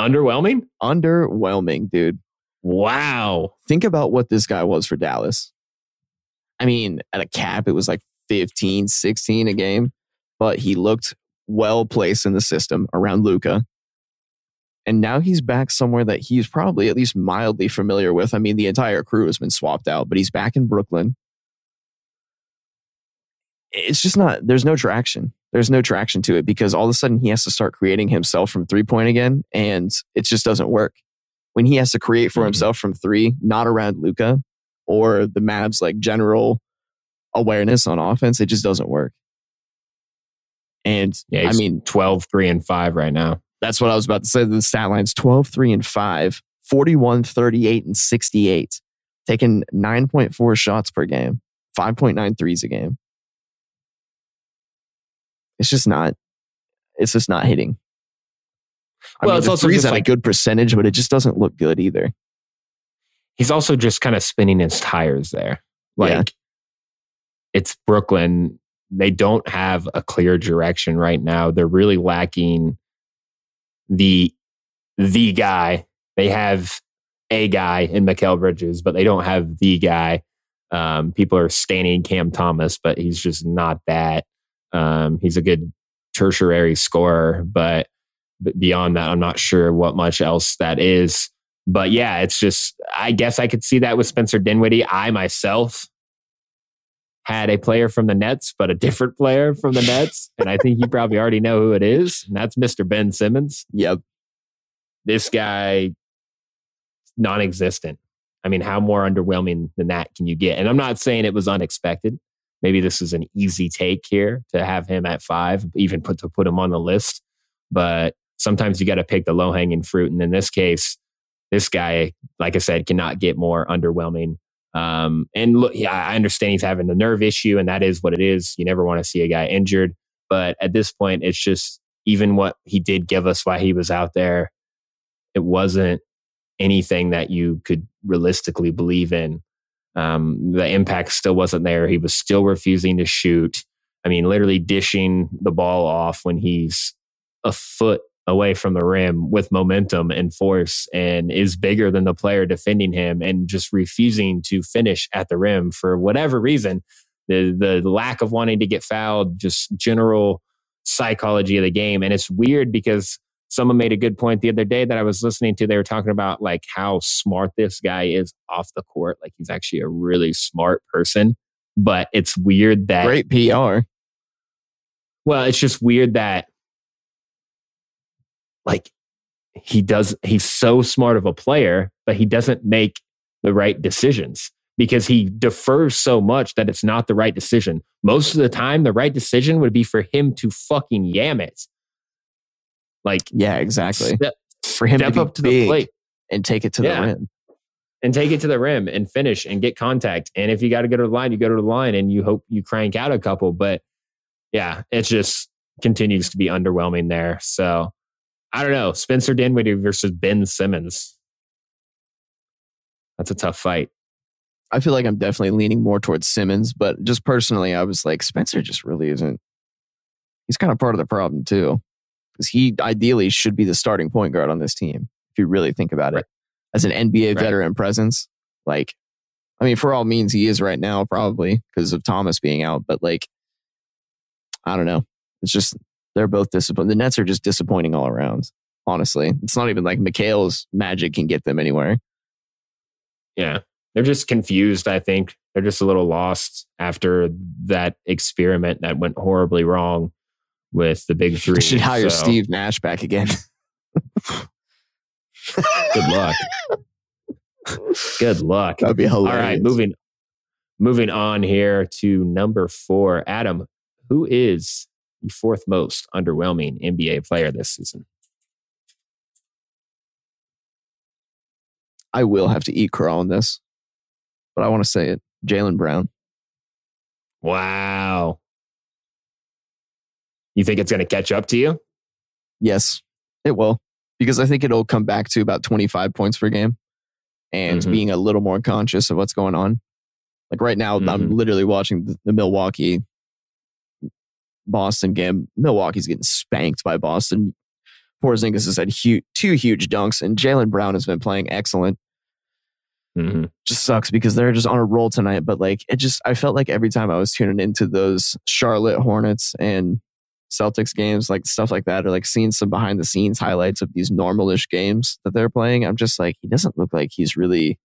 Underwhelming? Underwhelming, dude. Wow. Think about what this guy was for Dallas. I mean, at a cap, it was like 15, 16 a game, but he looked well placed in the system around Luka. And now he's back somewhere that he's probably at least mildly familiar with. I mean, the entire crew has been swapped out, but he's back in Brooklyn. It's just not, there's no traction. There's no traction to it because all of a sudden he has to start creating himself from three point again, and it just doesn't work. When he has to create for Mhm. himself from three, not around Luka or the Mavs like general awareness on offense, it just doesn't work. And Yeah, I mean, 12, 3, and 5 right now. that's what I was about to say. The stat line's 12, 3, and 5, 41, 38, and 68. Taking 9.4 shots per game, 5.9 threes a game. It's just not, it's just not hitting. I Well, mean, it's also threes just at like- a good percentage, but it just doesn't look good either. He's also just kind of spinning his tires there. Like, Yeah. it's Brooklyn. They don't have a clear direction right now. They're really lacking the the guy. They have a guy in Mikal Bridges, but they don't have the guy. Um, people are staining Cam Thomas, but he's just not that. Um, he's a good tertiary scorer, but but beyond that, I'm not sure what much else that is. But yeah, it's just, I guess I could see that with Spencer Dinwiddie. I myself had a player from the Nets, but a different player from the Nets. And I think you probably already know who it is. And that's Mr. Ben Simmons. Yep. This guy, non existent. I mean, how more underwhelming than that can you get? And I'm not saying it was unexpected. Maybe this is an easy take here to have him at five, even put to put him on the list. But sometimes you got to pick the low hanging fruit. And in this case, this guy, like I said, cannot get more underwhelming. Um, and look, yeah, I understand he's having the nerve issue, and that is what it is. You never want to see a guy injured. But at this point, it's just even what he did give us while he was out there, it wasn't anything that you could realistically believe in. Um, the impact still wasn't there. He was still refusing to shoot. I mean, literally dishing the ball off when he's a foot away from the rim with momentum and force and is bigger than the player defending him and just refusing to finish at the rim for whatever reason. The the lack of wanting to get fouled, just general psychology of the game. And it's weird because someone made a good point the other day that I was listening to. They were talking about like how smart this guy is off the court. Like he's actually a really smart person. But it's weird that Great PR. well, it's just weird that like he does he's so smart of a player, but he doesn't make the right decisions because he defers so much that it's not the right decision. Most of the time, the right decision would be for him to fucking yam it. Like Yeah, exactly. step, For him to step be up to the plate and take it to Yeah. the rim. and take it to the rim and finish and get contact. And if you got to go to the line, you go to the line and you hope you crank out a couple. But yeah, it just continues to be underwhelming there. So I don't know. Spencer Dinwiddie versus Ben Simmons. That's a tough fight. I feel like I'm definitely leaning more towards Simmons, but just personally, I was like, Spencer just really isn't. He's kind of part of the problem too, because he ideally should be the starting point guard on this team. If you really think about it, as an NBA Right. veteran presence, like, I mean, for all means, he is right now probably because of Thomas being out, but like, I don't know. It's just they're both disappointing. The Nets are just disappointing all around. Honestly, it's not even like Mikal's magic can get them anywhere. Yeah. They're just confused, I think. They're just a little lost after that experiment that went horribly wrong with the big three. They should hire So, Steve Nash back again. Good luck. Good luck. That'd be hilarious. right, moving moving on here to number four. Adam, who is the fourth most underwhelming NBA player this season? I will have to eat crow on this, but I want to say it. Jaylen Brown. Wow. You think it's going to catch up to you? Yes, it will. Because I think it'll come back to about 25 points per game and Mhm. being a little more conscious of what's going on. Like right now, I'm Mhm. literally watching the, the Milwaukee Boston game. Milwaukee's getting spanked by Boston. Porzingis has had hu- two huge dunks, and Jaylen Brown has been playing excellent. Mm-hmm. just sucks because they're just on a roll tonight. But like, it just, I felt like every time I was tuning into those Charlotte Hornets and Celtics games, like stuff like that, or like seeing some behind the scenes highlights of these normalish games that they're playing, I'm just like, he doesn't look like he's really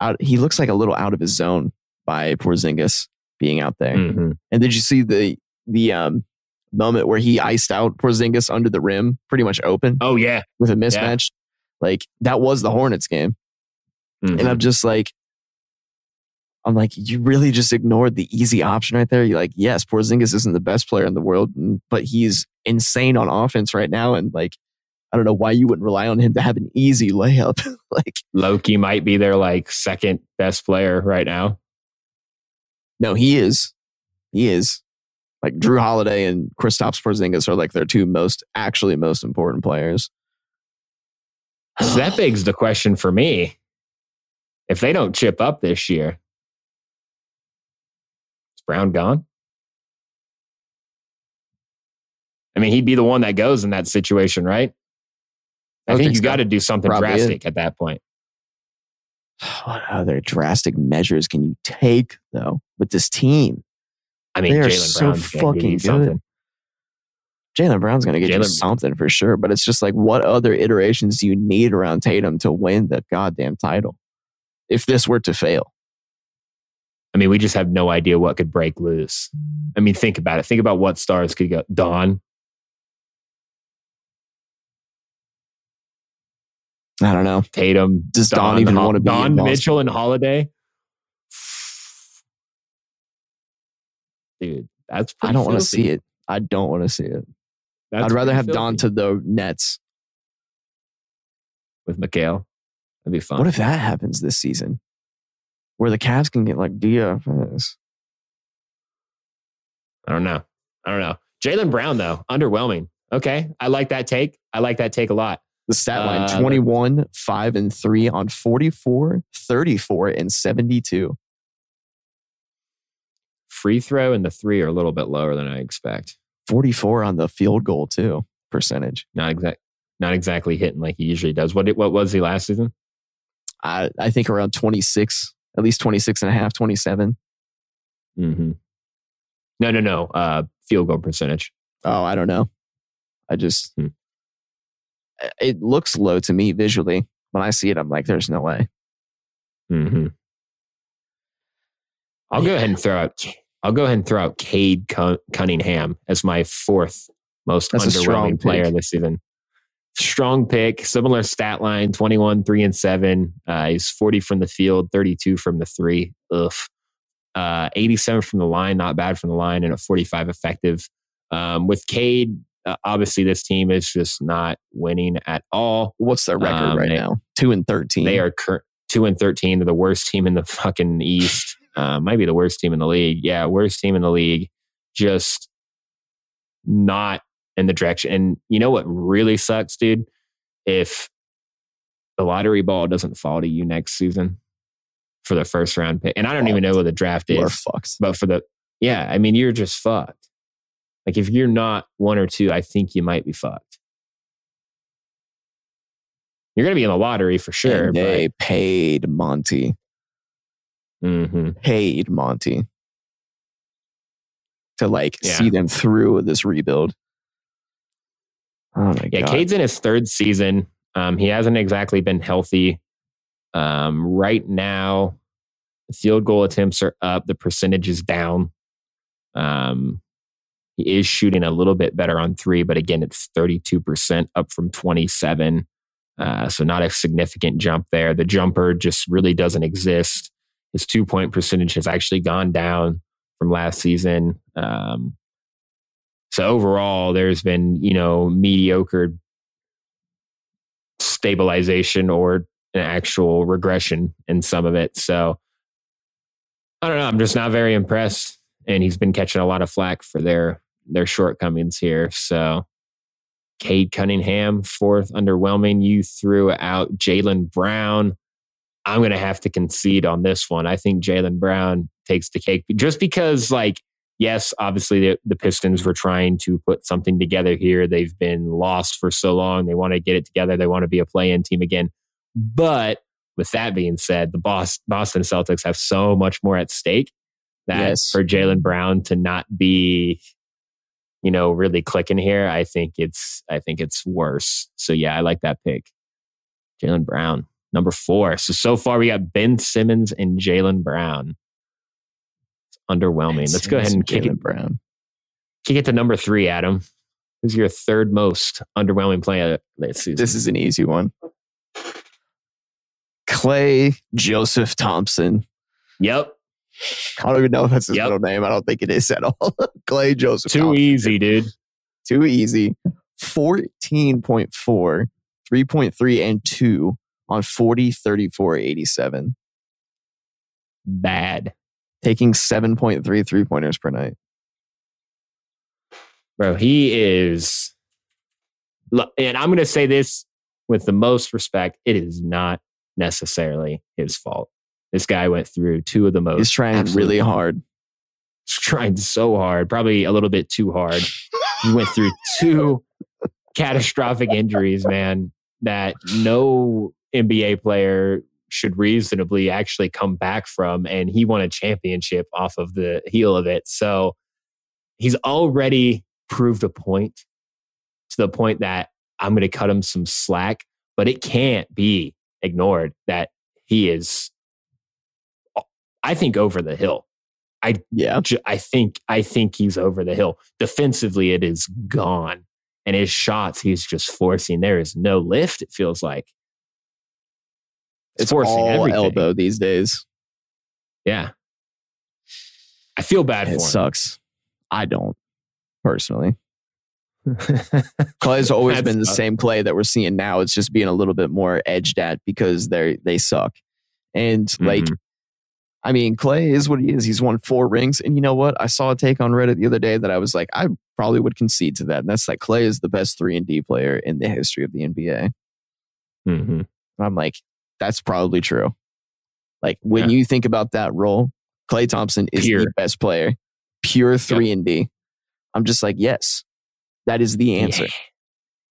out. He looks like a little out of his zone by Porzingis being out there. Mm-hmm. And did you see the, the, um, moment where he iced out Porzingis under the rim, pretty much open Oh yeah. with a mismatch? Like that was the Hornets game. Mhm. And I'm just like, I'm like, you really just ignored the easy option right there. You're like, yes, Porzingis isn't the best player in the world, but he's insane on offense right now. And like, I don't know why you wouldn't rely on him to have an easy layup. like, Loki might be their like second best player right now. no, he is. He is. Like Jrue Holiday and Kristaps Porzingis are like their two most actually most important players. So that begs the question for me. If they don't chip up this year, Brown gone? I mean, he'd be the one that goes in that situation, right? I, I think, you so. got to do something Probably is. drastic at that point. What other drastic measures can you take though with this team? I mean, They are Jaylen so Brown's fucking good. something. Jaylen Brown's going to get you something for sure, but it's just like, what other iterations do you need around Tatum to win that goddamn title? If this were to fail, I mean, we just have no idea what could break loose. I mean, think about it. Think about what stars could go. Don. I don't know. Tatum. Does Don even Hol- wanna be in Dawn? Mitchell and Holiday? Dude, that's I don't want to see it. I don't want to see it. I'd rather have Don to the Nets. with Mikal. That'd be fun. What if that happens this season? Where the Cavs can get like DFS. I don't know. I don't know. Jaylen Brown though, underwhelming. Okay, I like that take. I like that take a lot. The stat line Uh, 21, 5, and 3 on 44, 34, and 72. Free throw and the three are a little bit lower than I expect. 44 on the field goal, too, percentage. Not exact. Not exactly hitting like he usually does. What what was he last season? I, I think around 26, at least 26 and a half, 27. Mm-hmm. No, no, no. Uh, field goal percentage. Oh, I don't know. I just, Hmm. it looks low to me visually. When I see it, I'm like, there's no way. Mm-hmm. I'll go ahead and throw out. I'll go ahead and throw out Cade Cunningham as my fourth most That's underwhelming player pick. this season. Strong pick, similar stat line: twenty-one, three, and seven. Uh, he's forty from the field, thirty-two from the three. Ugh. Uh, eighty-seven from the line, not bad from the line, and a forty-five effective. Um, with Cade, uh, obviously this team is just not winning at all. What's their record Um, right they- now? 2 and 13. They are cur- two and thirteen. They're the worst team in the fucking East. Uh, might be the worst team in the league. Yeah, worst team in the league. Just not in the direction. And you know what really sucks, dude? If the lottery ball doesn't fall to you next season for the first round pick. And I don't even know what the draft is, fucked. but for the, yeah, I mean, you're just fucked. Like if you're not one or two, I think you might be fucked. You're going to be in the lottery for sure. And they paid Monty. But, Mhm. Paid Monty to like Yeah. see them through this rebuild. Oh my Yeah, god! Cade's in his third season. Um, he hasn't exactly been healthy. Um, right now, field goal attempts are up. The percentage is down. Um, he is shooting a little bit better on three, but again, it's 32% up from 27. Uh, so not a significant jump there. The jumper just really doesn't exist. His two point percentage has actually gone down from last season. Um, so overall, there's been, you know, mediocre stabilization or an actual regression in some of it. So I don't know. I'm just not very impressed. And he's been catching a lot of flack for their their shortcomings here. So Cade Cunningham, fourth, underwhelming. You threw out Jaylen Brown. I'm gonna have to concede on this one. I think Jaylen Brown takes the cake just because, like, yes, obviously the, the Pistons were trying to put something together here. They've been lost for so long. They want to get it together. They want to be a play in team again. But with that being said, the Boston Celtics have so much more at stake that Yes. for Jaylen Brown to not be, you know, really clicking here, I think it's I think it's worse. So yeah, I like that pick. Jaylen Brown, number four. So so far we got Ben Simmons and Jaylen Brown. It's underwhelming. Let's go ahead and kick it, Brown. kick it to number three, Adam. Who's your third most underwhelming player this season? This is an easy one. Klay Joseph Thompson. yep. I don't even know if that's his Yep. middle name. I don't think it is at all. Klay Joseph. Too Thompson. easy, dude. Too easy. 14.4, 3.3, and 2 on 40, 34, 87. Bad. Taking 7.3 three pointers per night. Bro, he is. And I'm going to say this with the most respect. It is not necessarily his fault. This guy went through two of the most. He's trying really hard. He's trying so hard, probably a little bit too hard. he went through two catastrophic injuries, man, that no NBA player should reasonably actually come back from. And he won a championship off of the heel of it. So he's already proved a point to the point that I'm going to cut him some slack, but it can't be ignored that he is, I think, over the hill. I Yeah. J- I think I think he's over the hill. Defensively, it is gone, and his shots he's just forcing. There is no lift. It feels like It's forcing all everything. elbow these days. Yeah, I feel bad It for sucks. I don't personally. him. Klay's always That's been the tough. same play that we're seeing now. It's just being a little bit more edged at because they they suck. And like, Mhm. I mean, Klay is what he is. He's won four rings. And you know what? I saw a take on Reddit the other day that I was like, I probably would concede to that. And that's like Klay is the best three and D player in the history of the NBA. Mhm. And I'm like, that's probably true. Like when Yeah. you think about that role, Klay Thompson is the best player, pure three and D. I'm just like, yes, that is the answer. Yeah.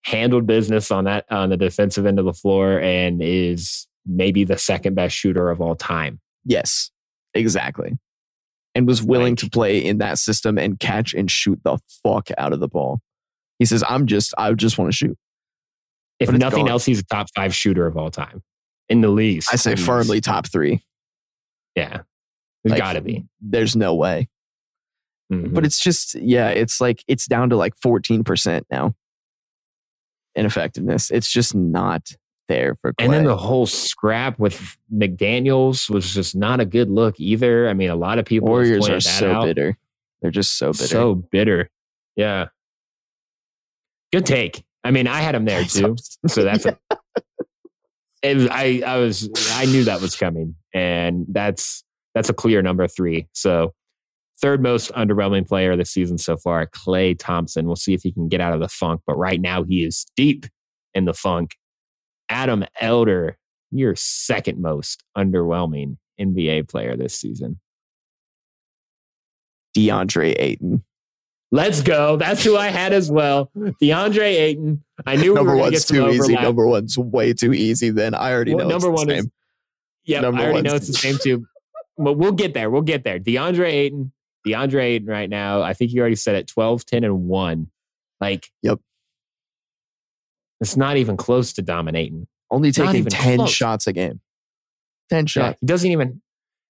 Handled business on that on the defensive end of the floor, and is maybe the second best shooter of all time. Yes, exactly. And was willing to play in that system and catch and shoot the fuck out of the ball. He says, I'm just, I just want to shoot. If nothing gone. else, he's a top five shooter of all time in the least. I say firmly top three. Yeah, there's Like, got to be. There's no way. Mhm. But it's just, yeah, it's like, it's down to like 14% now in effectiveness. It's just not there for Klay. And then the whole scrap with McDaniels was just not a good look either. I mean, a lot of people Warriors are so out. bitter. They're just so bitter. So bitter. Yeah. Good take. I mean, I had him there too. So that's a, it I I was I knew that was coming, and that's that's a clear number three. So Third most underwhelming player this season so far, Klay Thompson. We'll see if he can get out of the funk, but right now he is deep in the funk. Adam Elder, your second most underwhelming NBA player this season. DeAndre Ayton. Let's go. That's who I had as well. DeAndre Ayton. I knew number we were one's too easy. overlap. Number one's way too easy. Then I already Well, know. number it's the one is- same. Yeah, I already know it's the same too. But we'll get there. We'll get there. DeAndre Ayton. DeAndre Ayton right now. I think you already said it 12, 10, and 1. Like, Yep. It's not even close to dominating. only taking even ten close. shots a game. Ten Yeah, shots. it doesn't even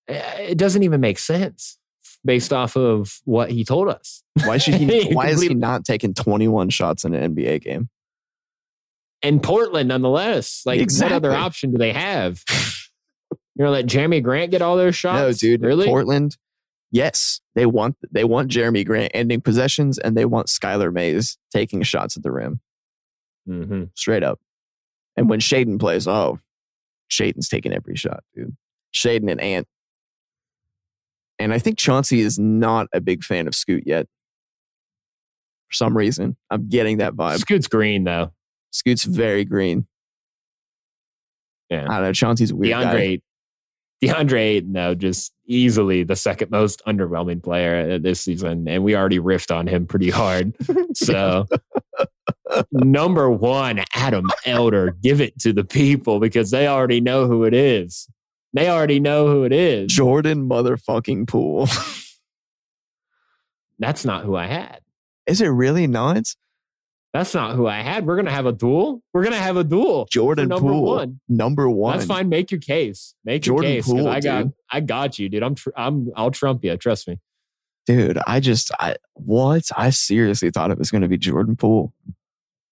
it doesn't even make sense based off of what he told us. Why should he? Why is he not taking twenty one shots in an NBA game? in Portland, nonetheless. Like, what other option do they have? You're gonna let Jerami Grant get all those shots? No, dude. Really? Portland. Yes, they want they want Jerami Grant ending possessions, and they want Skylar Mays taking shots at the rim, hmm straight up. And when Shaedon plays, oh, Shaedon's taking every shot, dude. Shaedon and Ant. And I think Chauncey is not a big fan of Scoot yet. For some reason, I'm getting that vibe. Scoot's green though. Scoot's very green. Yeah. I don't know. Chauncey's weird guy. DeAndre, DeAndre Ayton, though, just easily the second most underwhelming player this season, and we already riffed on him pretty hard. So, number one, Adam Elder, give it to the people because they already know who it is. They already know who it is. Jordan motherfucking Poole. That's not who I had. is it really not? That's not who I had. We're gonna have a duel. We're gonna have a duel. Jordan number Poole. one. Number one. That's fine. Make your case. Make Jordan your case. Poole, I got, dude. I got you, dude. I'm, tr- I'm, I'll trump you. Trust me. Dude, I just, I, what? I seriously thought it was going to be Jordan Poole.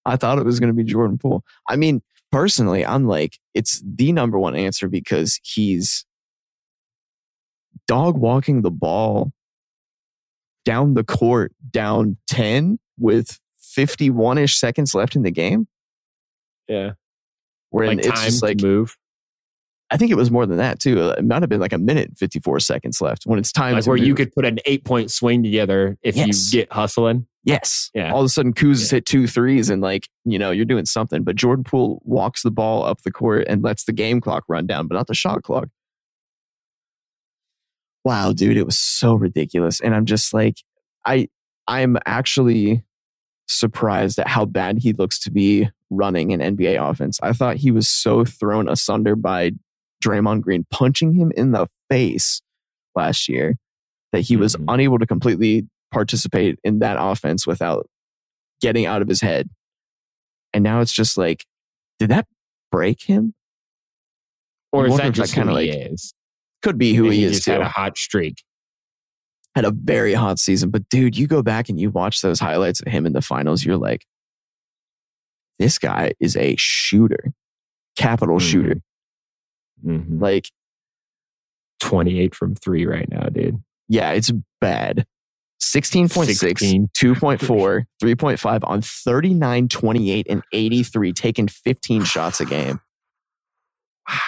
I thought it was going to be Jordan Poole. I mean, personally, I'm like, it's the number one answer because he's dog walking the ball down the court, down 10 with 51 ish seconds left in the game. Yeah. Where Like it's time just to like, move. I think it was more than that too. It might have been like a minute and 54 seconds left when it's time Like where you could put an eight point swing together if Yes. you get hustling. Yes. Yeah. All of a sudden, Kuz Yeah. hit two threes and like, you know, you're doing something. But Jordan Poole walks the ball up the court and lets the game clock run down, but not the shot clock. Wow, dude, it was so ridiculous. And I'm just like, I I'm actually surprised at how bad he looks to be running an NBA offense. I thought he was so thrown asunder by Draymond Green punching him in the face last year that he was Mhm. unable to completely participate in that offense without getting out of his head. And now it's just like, did that break him? Or is that just kinda who he like- is? Could be who he is just too. had a hot streak. had a very hot season. But dude, you go back and you watch those highlights of him in the finals, you're like, this guy is a shooter, capital Mhm. shooter. Mhm. Like, 28 from three right now, dude. yeah, it's bad. 16.6, 16. 2.4, 3.5 on 39, 28, and 83, taking 15 shots a game. Wow.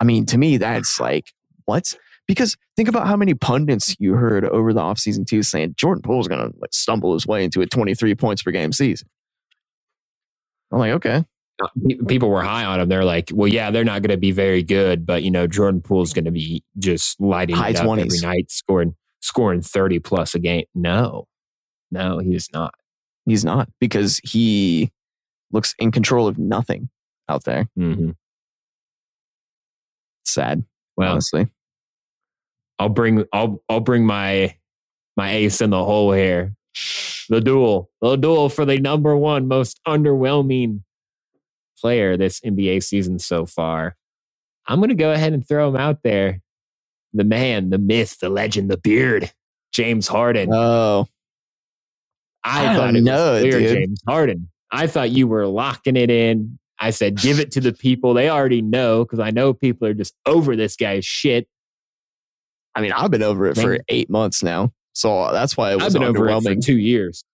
I mean, to me, that's like, what? Because think about how many pundits you heard over the offseason too saying Jordan Poole's going to like stumble his way into a 23 points per game season. I'm like, okay. Uh, people were high on him. They're like, well, yeah, they're not going to be very good, but you know, Jordan Poole's going to be just lighting High it up every night, scoring scoring 30 plus a game. No, no, he's not. He's not because he looks in control of nothing out there. hmm Sad, Well, honestly. I'll bring I'll I'll bring my my ace in the hole here. The duel. The duel for the number one most underwhelming player this NBA season so far. I'm gonna go ahead and throw him out there. The man, the myth, the legend, the beard, James Harden. Oh, I, I thought it know, was clear, dude. James Harden. I thought you were locking it in. I said, give it to the people. They already know because I know people are just over this guy's shit. I mean, I've been over it for eight months now. So that's why it was I've been over it for two years.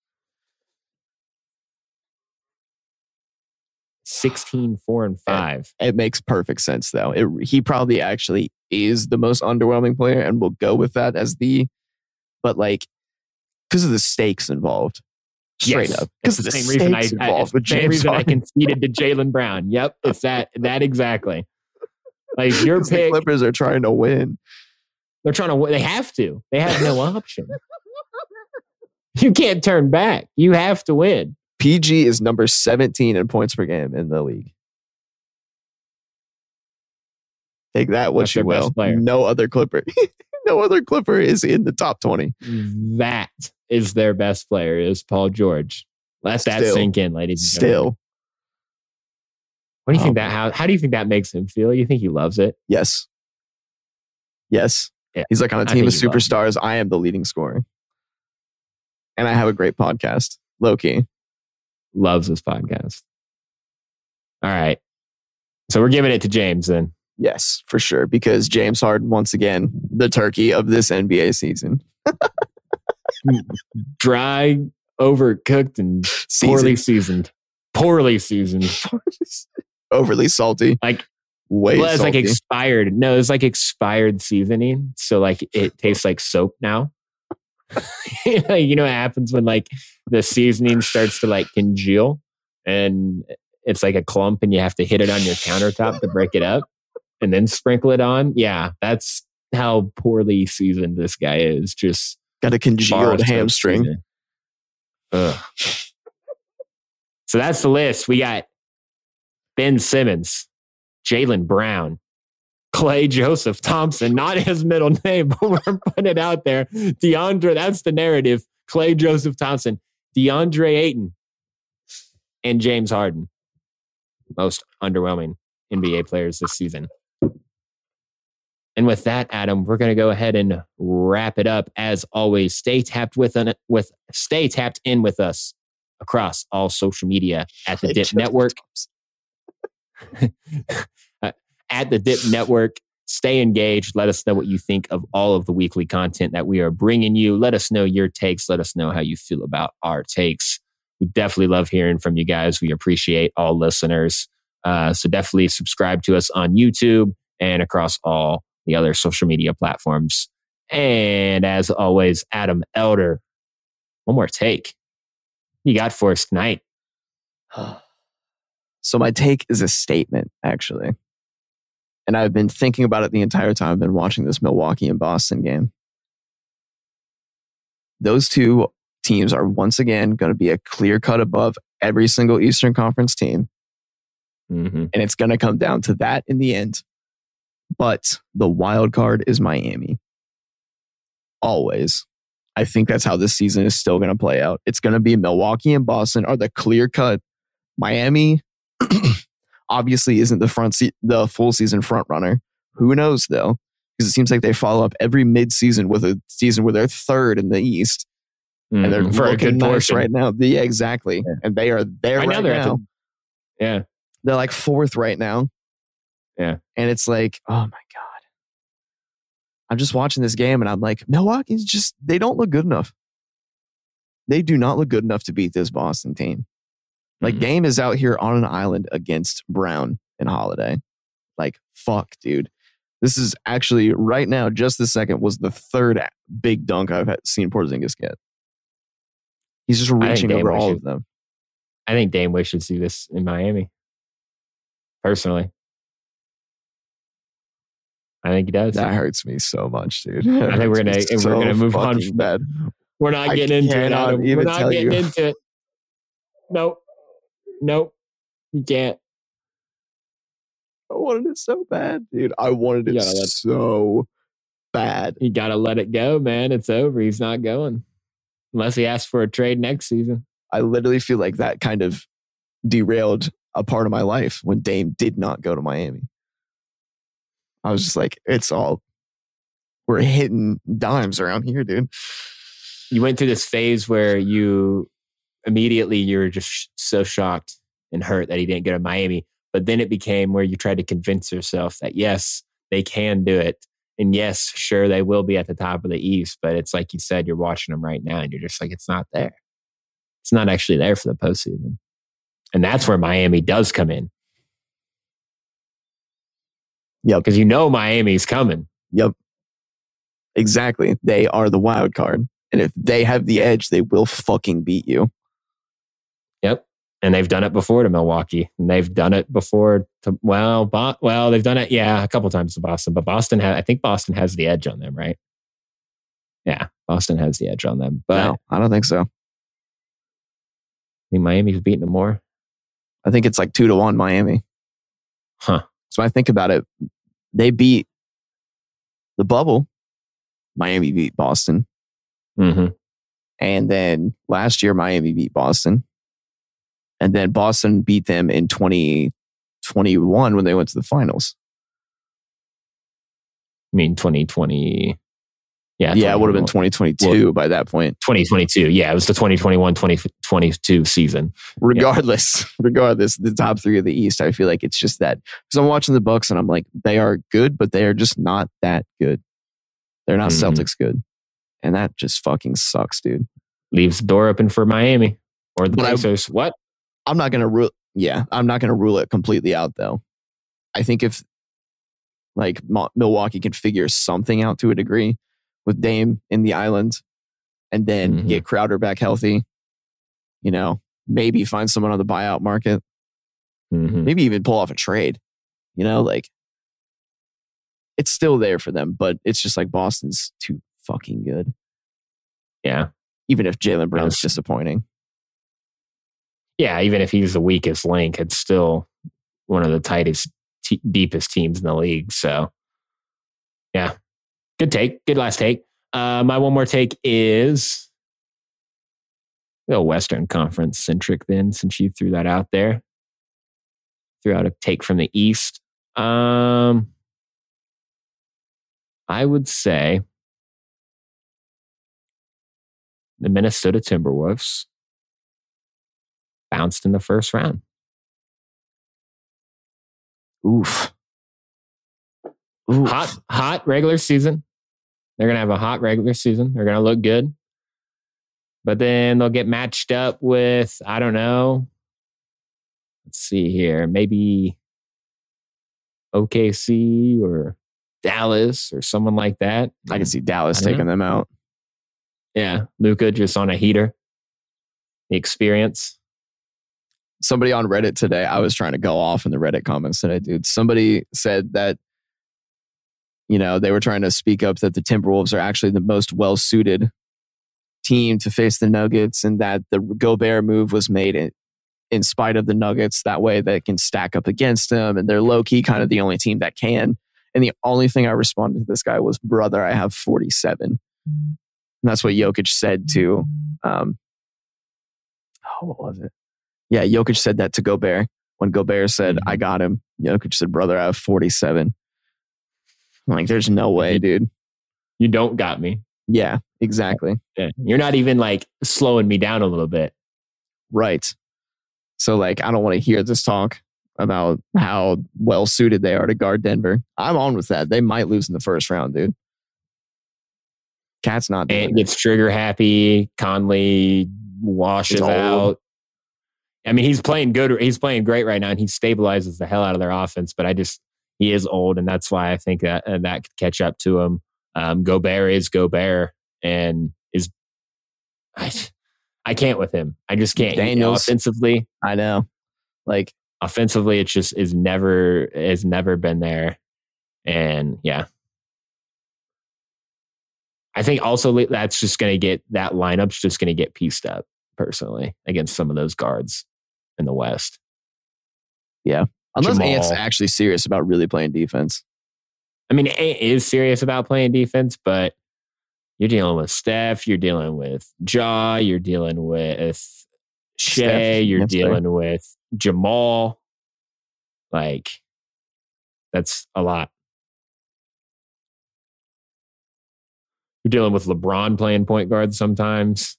16, 4, and 5. It makes perfect sense, though. It, he probably actually is the most underwhelming player, and we'll go with that as the but like because of the stakes involved. Straight Yes. up, because of the, the same reason I, stakes I involved with same James reason I conceded to Jaylen Brown. Yep, it's that that exactly. Like your pick, Clippers are trying to win. they're trying to. win- They have to. They have no option. You can't turn back. You have to win. PG is number 17 in points per game in the league. Take that what That's you will. No other Clipper. no other Clipper is in the top 20. That is their best player. Is Paul George. Let that sink in, ladies. and gentlemen. Still, what do you Oh, think that? How how do you think that makes him feel? You think he loves it? yes. Yes. Yeah, He's like on a team of he loves it. superstars. I am the leading scorer. And I have a great podcast. Loki. Loves this podcast. All right. So we're giving it to James then. Yes, for sure. Because James Harden, once again, the turkey of this NBA season. Dry, overcooked, and poorly seasoned. Poorly seasoned. Overly salty. Like Way well, it's like expired. No, it's like expired seasoning. So like it tastes like soap now. you know what happens when like the seasoning starts to like congeal and it's like a clump and you have to hit it on your countertop to break it up and then sprinkle it on. Yeah, that's how poorly seasoned this guy is. Just Got a congealed hamstring. So that's the list. We got Ben Simmons, Jaylen Brown, Klay Joseph Thompson, not his middle name, but we're putting it out there. DeAndre, that's the narrative. Klay Joseph Thompson, DeAndre Ayton, and James Harden. Most underwhelming NBA players this season. And with that, Adam, we're going to go ahead and wrap it up. As always, stay tapped with, an, with stay tapped in with us across all social media at the Dip Network. Uh, at the Dip Network. Stay engaged. Let us know what you think of all of the weekly content that we are bringing you. Let us know your takes. Let us know how you feel about our takes. We definitely love hearing from you guys. We appreciate all listeners. Uh, so definitely subscribe to us on YouTube and across all the other social media platforms. And as always, Adam Elder, one more take. You got for us tonight. So my take is a statement, actually. And I've been thinking about it the entire time I've been watching this Milwaukee and Boston game. Those two teams are once again going to be a clear cut above every single Eastern Conference team. Mm-hmm. And it's going to come down to that in the end. But the wild card is Miami. Always. I think that's how this season is still going to play out. It's going to be Milwaukee and Boston are the clear cut. Miami obviously isn't the front se- the full season front runner. Who knows though? Because it seems like they follow up every mid season with a season where they're third in the East and they're Mhm. for looking good nice right now. Yeah, exactly. Yeah. And they are there I right now. the- yeah. they're like fourth right now. Yeah. And it's like, oh my God. I'm just watching this game and I'm like, Milwaukee's just, they don't look good enough. They do not look good enough to beat this Boston team. Like, Mhm. Dame is out here on an island against Brown and Holiday. Like, fuck, dude. This is actually right now, just the second, was the third big dunk I've seen Porzingis get. He's just reaching over all should- of them. I think Dame Wish should see this in Miami. Personally, I think he does. That hurts me so much, dude. I think we're gonna- It's we're gonna move on from- bad. We're not getting into it. Adam. We're not getting you. into it. Nope. Nope. You can't. I wanted it so bad, dude. I wanted it so bad. You got to let it go, man. It's over. He's not going unless he asks for a trade next season. I literally feel like that kind of derailed a part of my life when Dame did not go to Miami. I was just like, it's all we're hitting dimes around here, dude. You went through this phase where you immediately you were just sh- so shocked and hurt that he didn't go to Miami. But then it became where you tried to convince yourself that yes, they can do it. And yes, sure, they will be at the top of the East. But it's like you said, you're watching them right now and you're just like, it's not there. It's not actually there for the postseason. And that's where Miami does come in. Yep. Because you know Miami's coming. Yep. Exactly. They are the wild card. And if they have the edge, they will fucking beat you. Yep. And they've done it before to Milwaukee. And they've done it before to, well, Bo- well, they've done it, yeah, a couple times to Boston. But Boston, ha- I think Boston has the edge on them, right? Yeah, Boston has the edge on them. But no, I don't think so. I think Miami's beating them more. I think it's like two to one Miami. Huh. So I think about it. They beat the bubble. Miami beat Boston. Mm-hmm. And then last year, Miami beat Boston. And then Boston beat them in 2021 when they went to the finals. I mean, 2020. Yeah. Yeah, it would have been 2022 Well- by that point. 2022. Yeah, it was the 2021 2022 season. Regardless, regardless, the top three of the East, I feel like it's just that because I'm watching the Bucks and I'm like, they are good, but they are just not that good. They're not Mhm. Celtics good. And that just fucking sucks, dude. Leaves the door open for Miami or the Pacers. what? I'm not gonna rule. Yeah, I'm not gonna rule it completely out though. I think if like Milwaukee can figure something out to a degree with Dame in the island, and then Mhm. get Crowder back healthy, you know, maybe find someone on the buyout market, Mhm. maybe even pull off a trade. You know, like it's still there for them, but it's just like Boston's too fucking good. Yeah. Even if Jaylen Brown's Yes. disappointing. Yeah. Even if he's the weakest link, it's still one of the tightest, te- deepest teams in the league. So, yeah. Good take. Good last take. Uh, my one more take is a Western Conference centric, then, since you threw that out there. Threw out a take from the East. Um, I would say the Minnesota Timberwolves bounced in the first round. Oof. Oof. Hot, hot regular season. They're gonna have a hot regular season. They're gonna look good, but then they'll get matched up with I don't know. Let's see here, maybe OKC or Dallas or someone like that. I can see Dallas taking them out. Yeah, Luka just on a heater. The experience. somebody on Reddit today, I was trying to go off in the Reddit comments today, dude. Somebody said that, you know, they were trying to speak up that the Timberwolves are actually the most well suited team to face the Nuggets and that the Gobert move was made in, in spite of the Nuggets. That way they can stack up against them and they're low key kind of the only team that can. And the only thing I responded to this guy was, brother, I have 47. And that's what Jokic said to, um, oh, what was it? Yeah, Jokic said that to Gobert when Gobert said, Mhm. I got him. Jokic said, brother, I have 47. I'm like, there's no way, dude. You don't got me. Yeah, exactly. Yeah. You're not even like slowing me down a little bit. Right. So, like, I don't want to hear this talk about how well suited they are to guard Denver. I'm on with that. They might lose in the first round, dude. KAT's not doing Ant it. gets trigger happy. Conley washes out. I mean, he's playing good. He's playing great right now, and he stabilizes the hell out of their offense. But I just he is old, and that's why I think that uh, that could catch up to him. Um, Gobert is Gobert, and is I, I can't with him. I just can't. Daniels. offensively, I know. Like, offensively, it just is never has never been there, and yeah. I think also that's just going to get that lineup's just going to get pieced up personally against some of those guards in the West. Unless Ant's actually serious about really playing defense. I mean, Ant is serious about playing defense, but you're dealing with Steph, you're dealing with Ja, you're dealing with Shai, Steph, you're that's fair. dealing with Jamal. Like, that's a lot. You're dealing with LeBron playing point guard sometimes.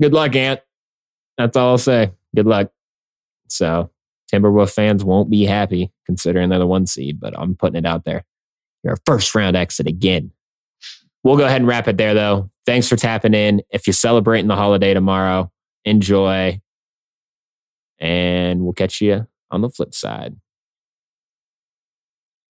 Good luck, Ant. That's all I'll say. Good luck. So, Timberwolf fans won't be happy considering they're the one seed, but I'm putting it out there. You're a first round exit again. We'll go ahead and wrap it there, though. Thanks for tapping in. If you're celebrating the holiday tomorrow, enjoy. And we'll catch you on the flip side.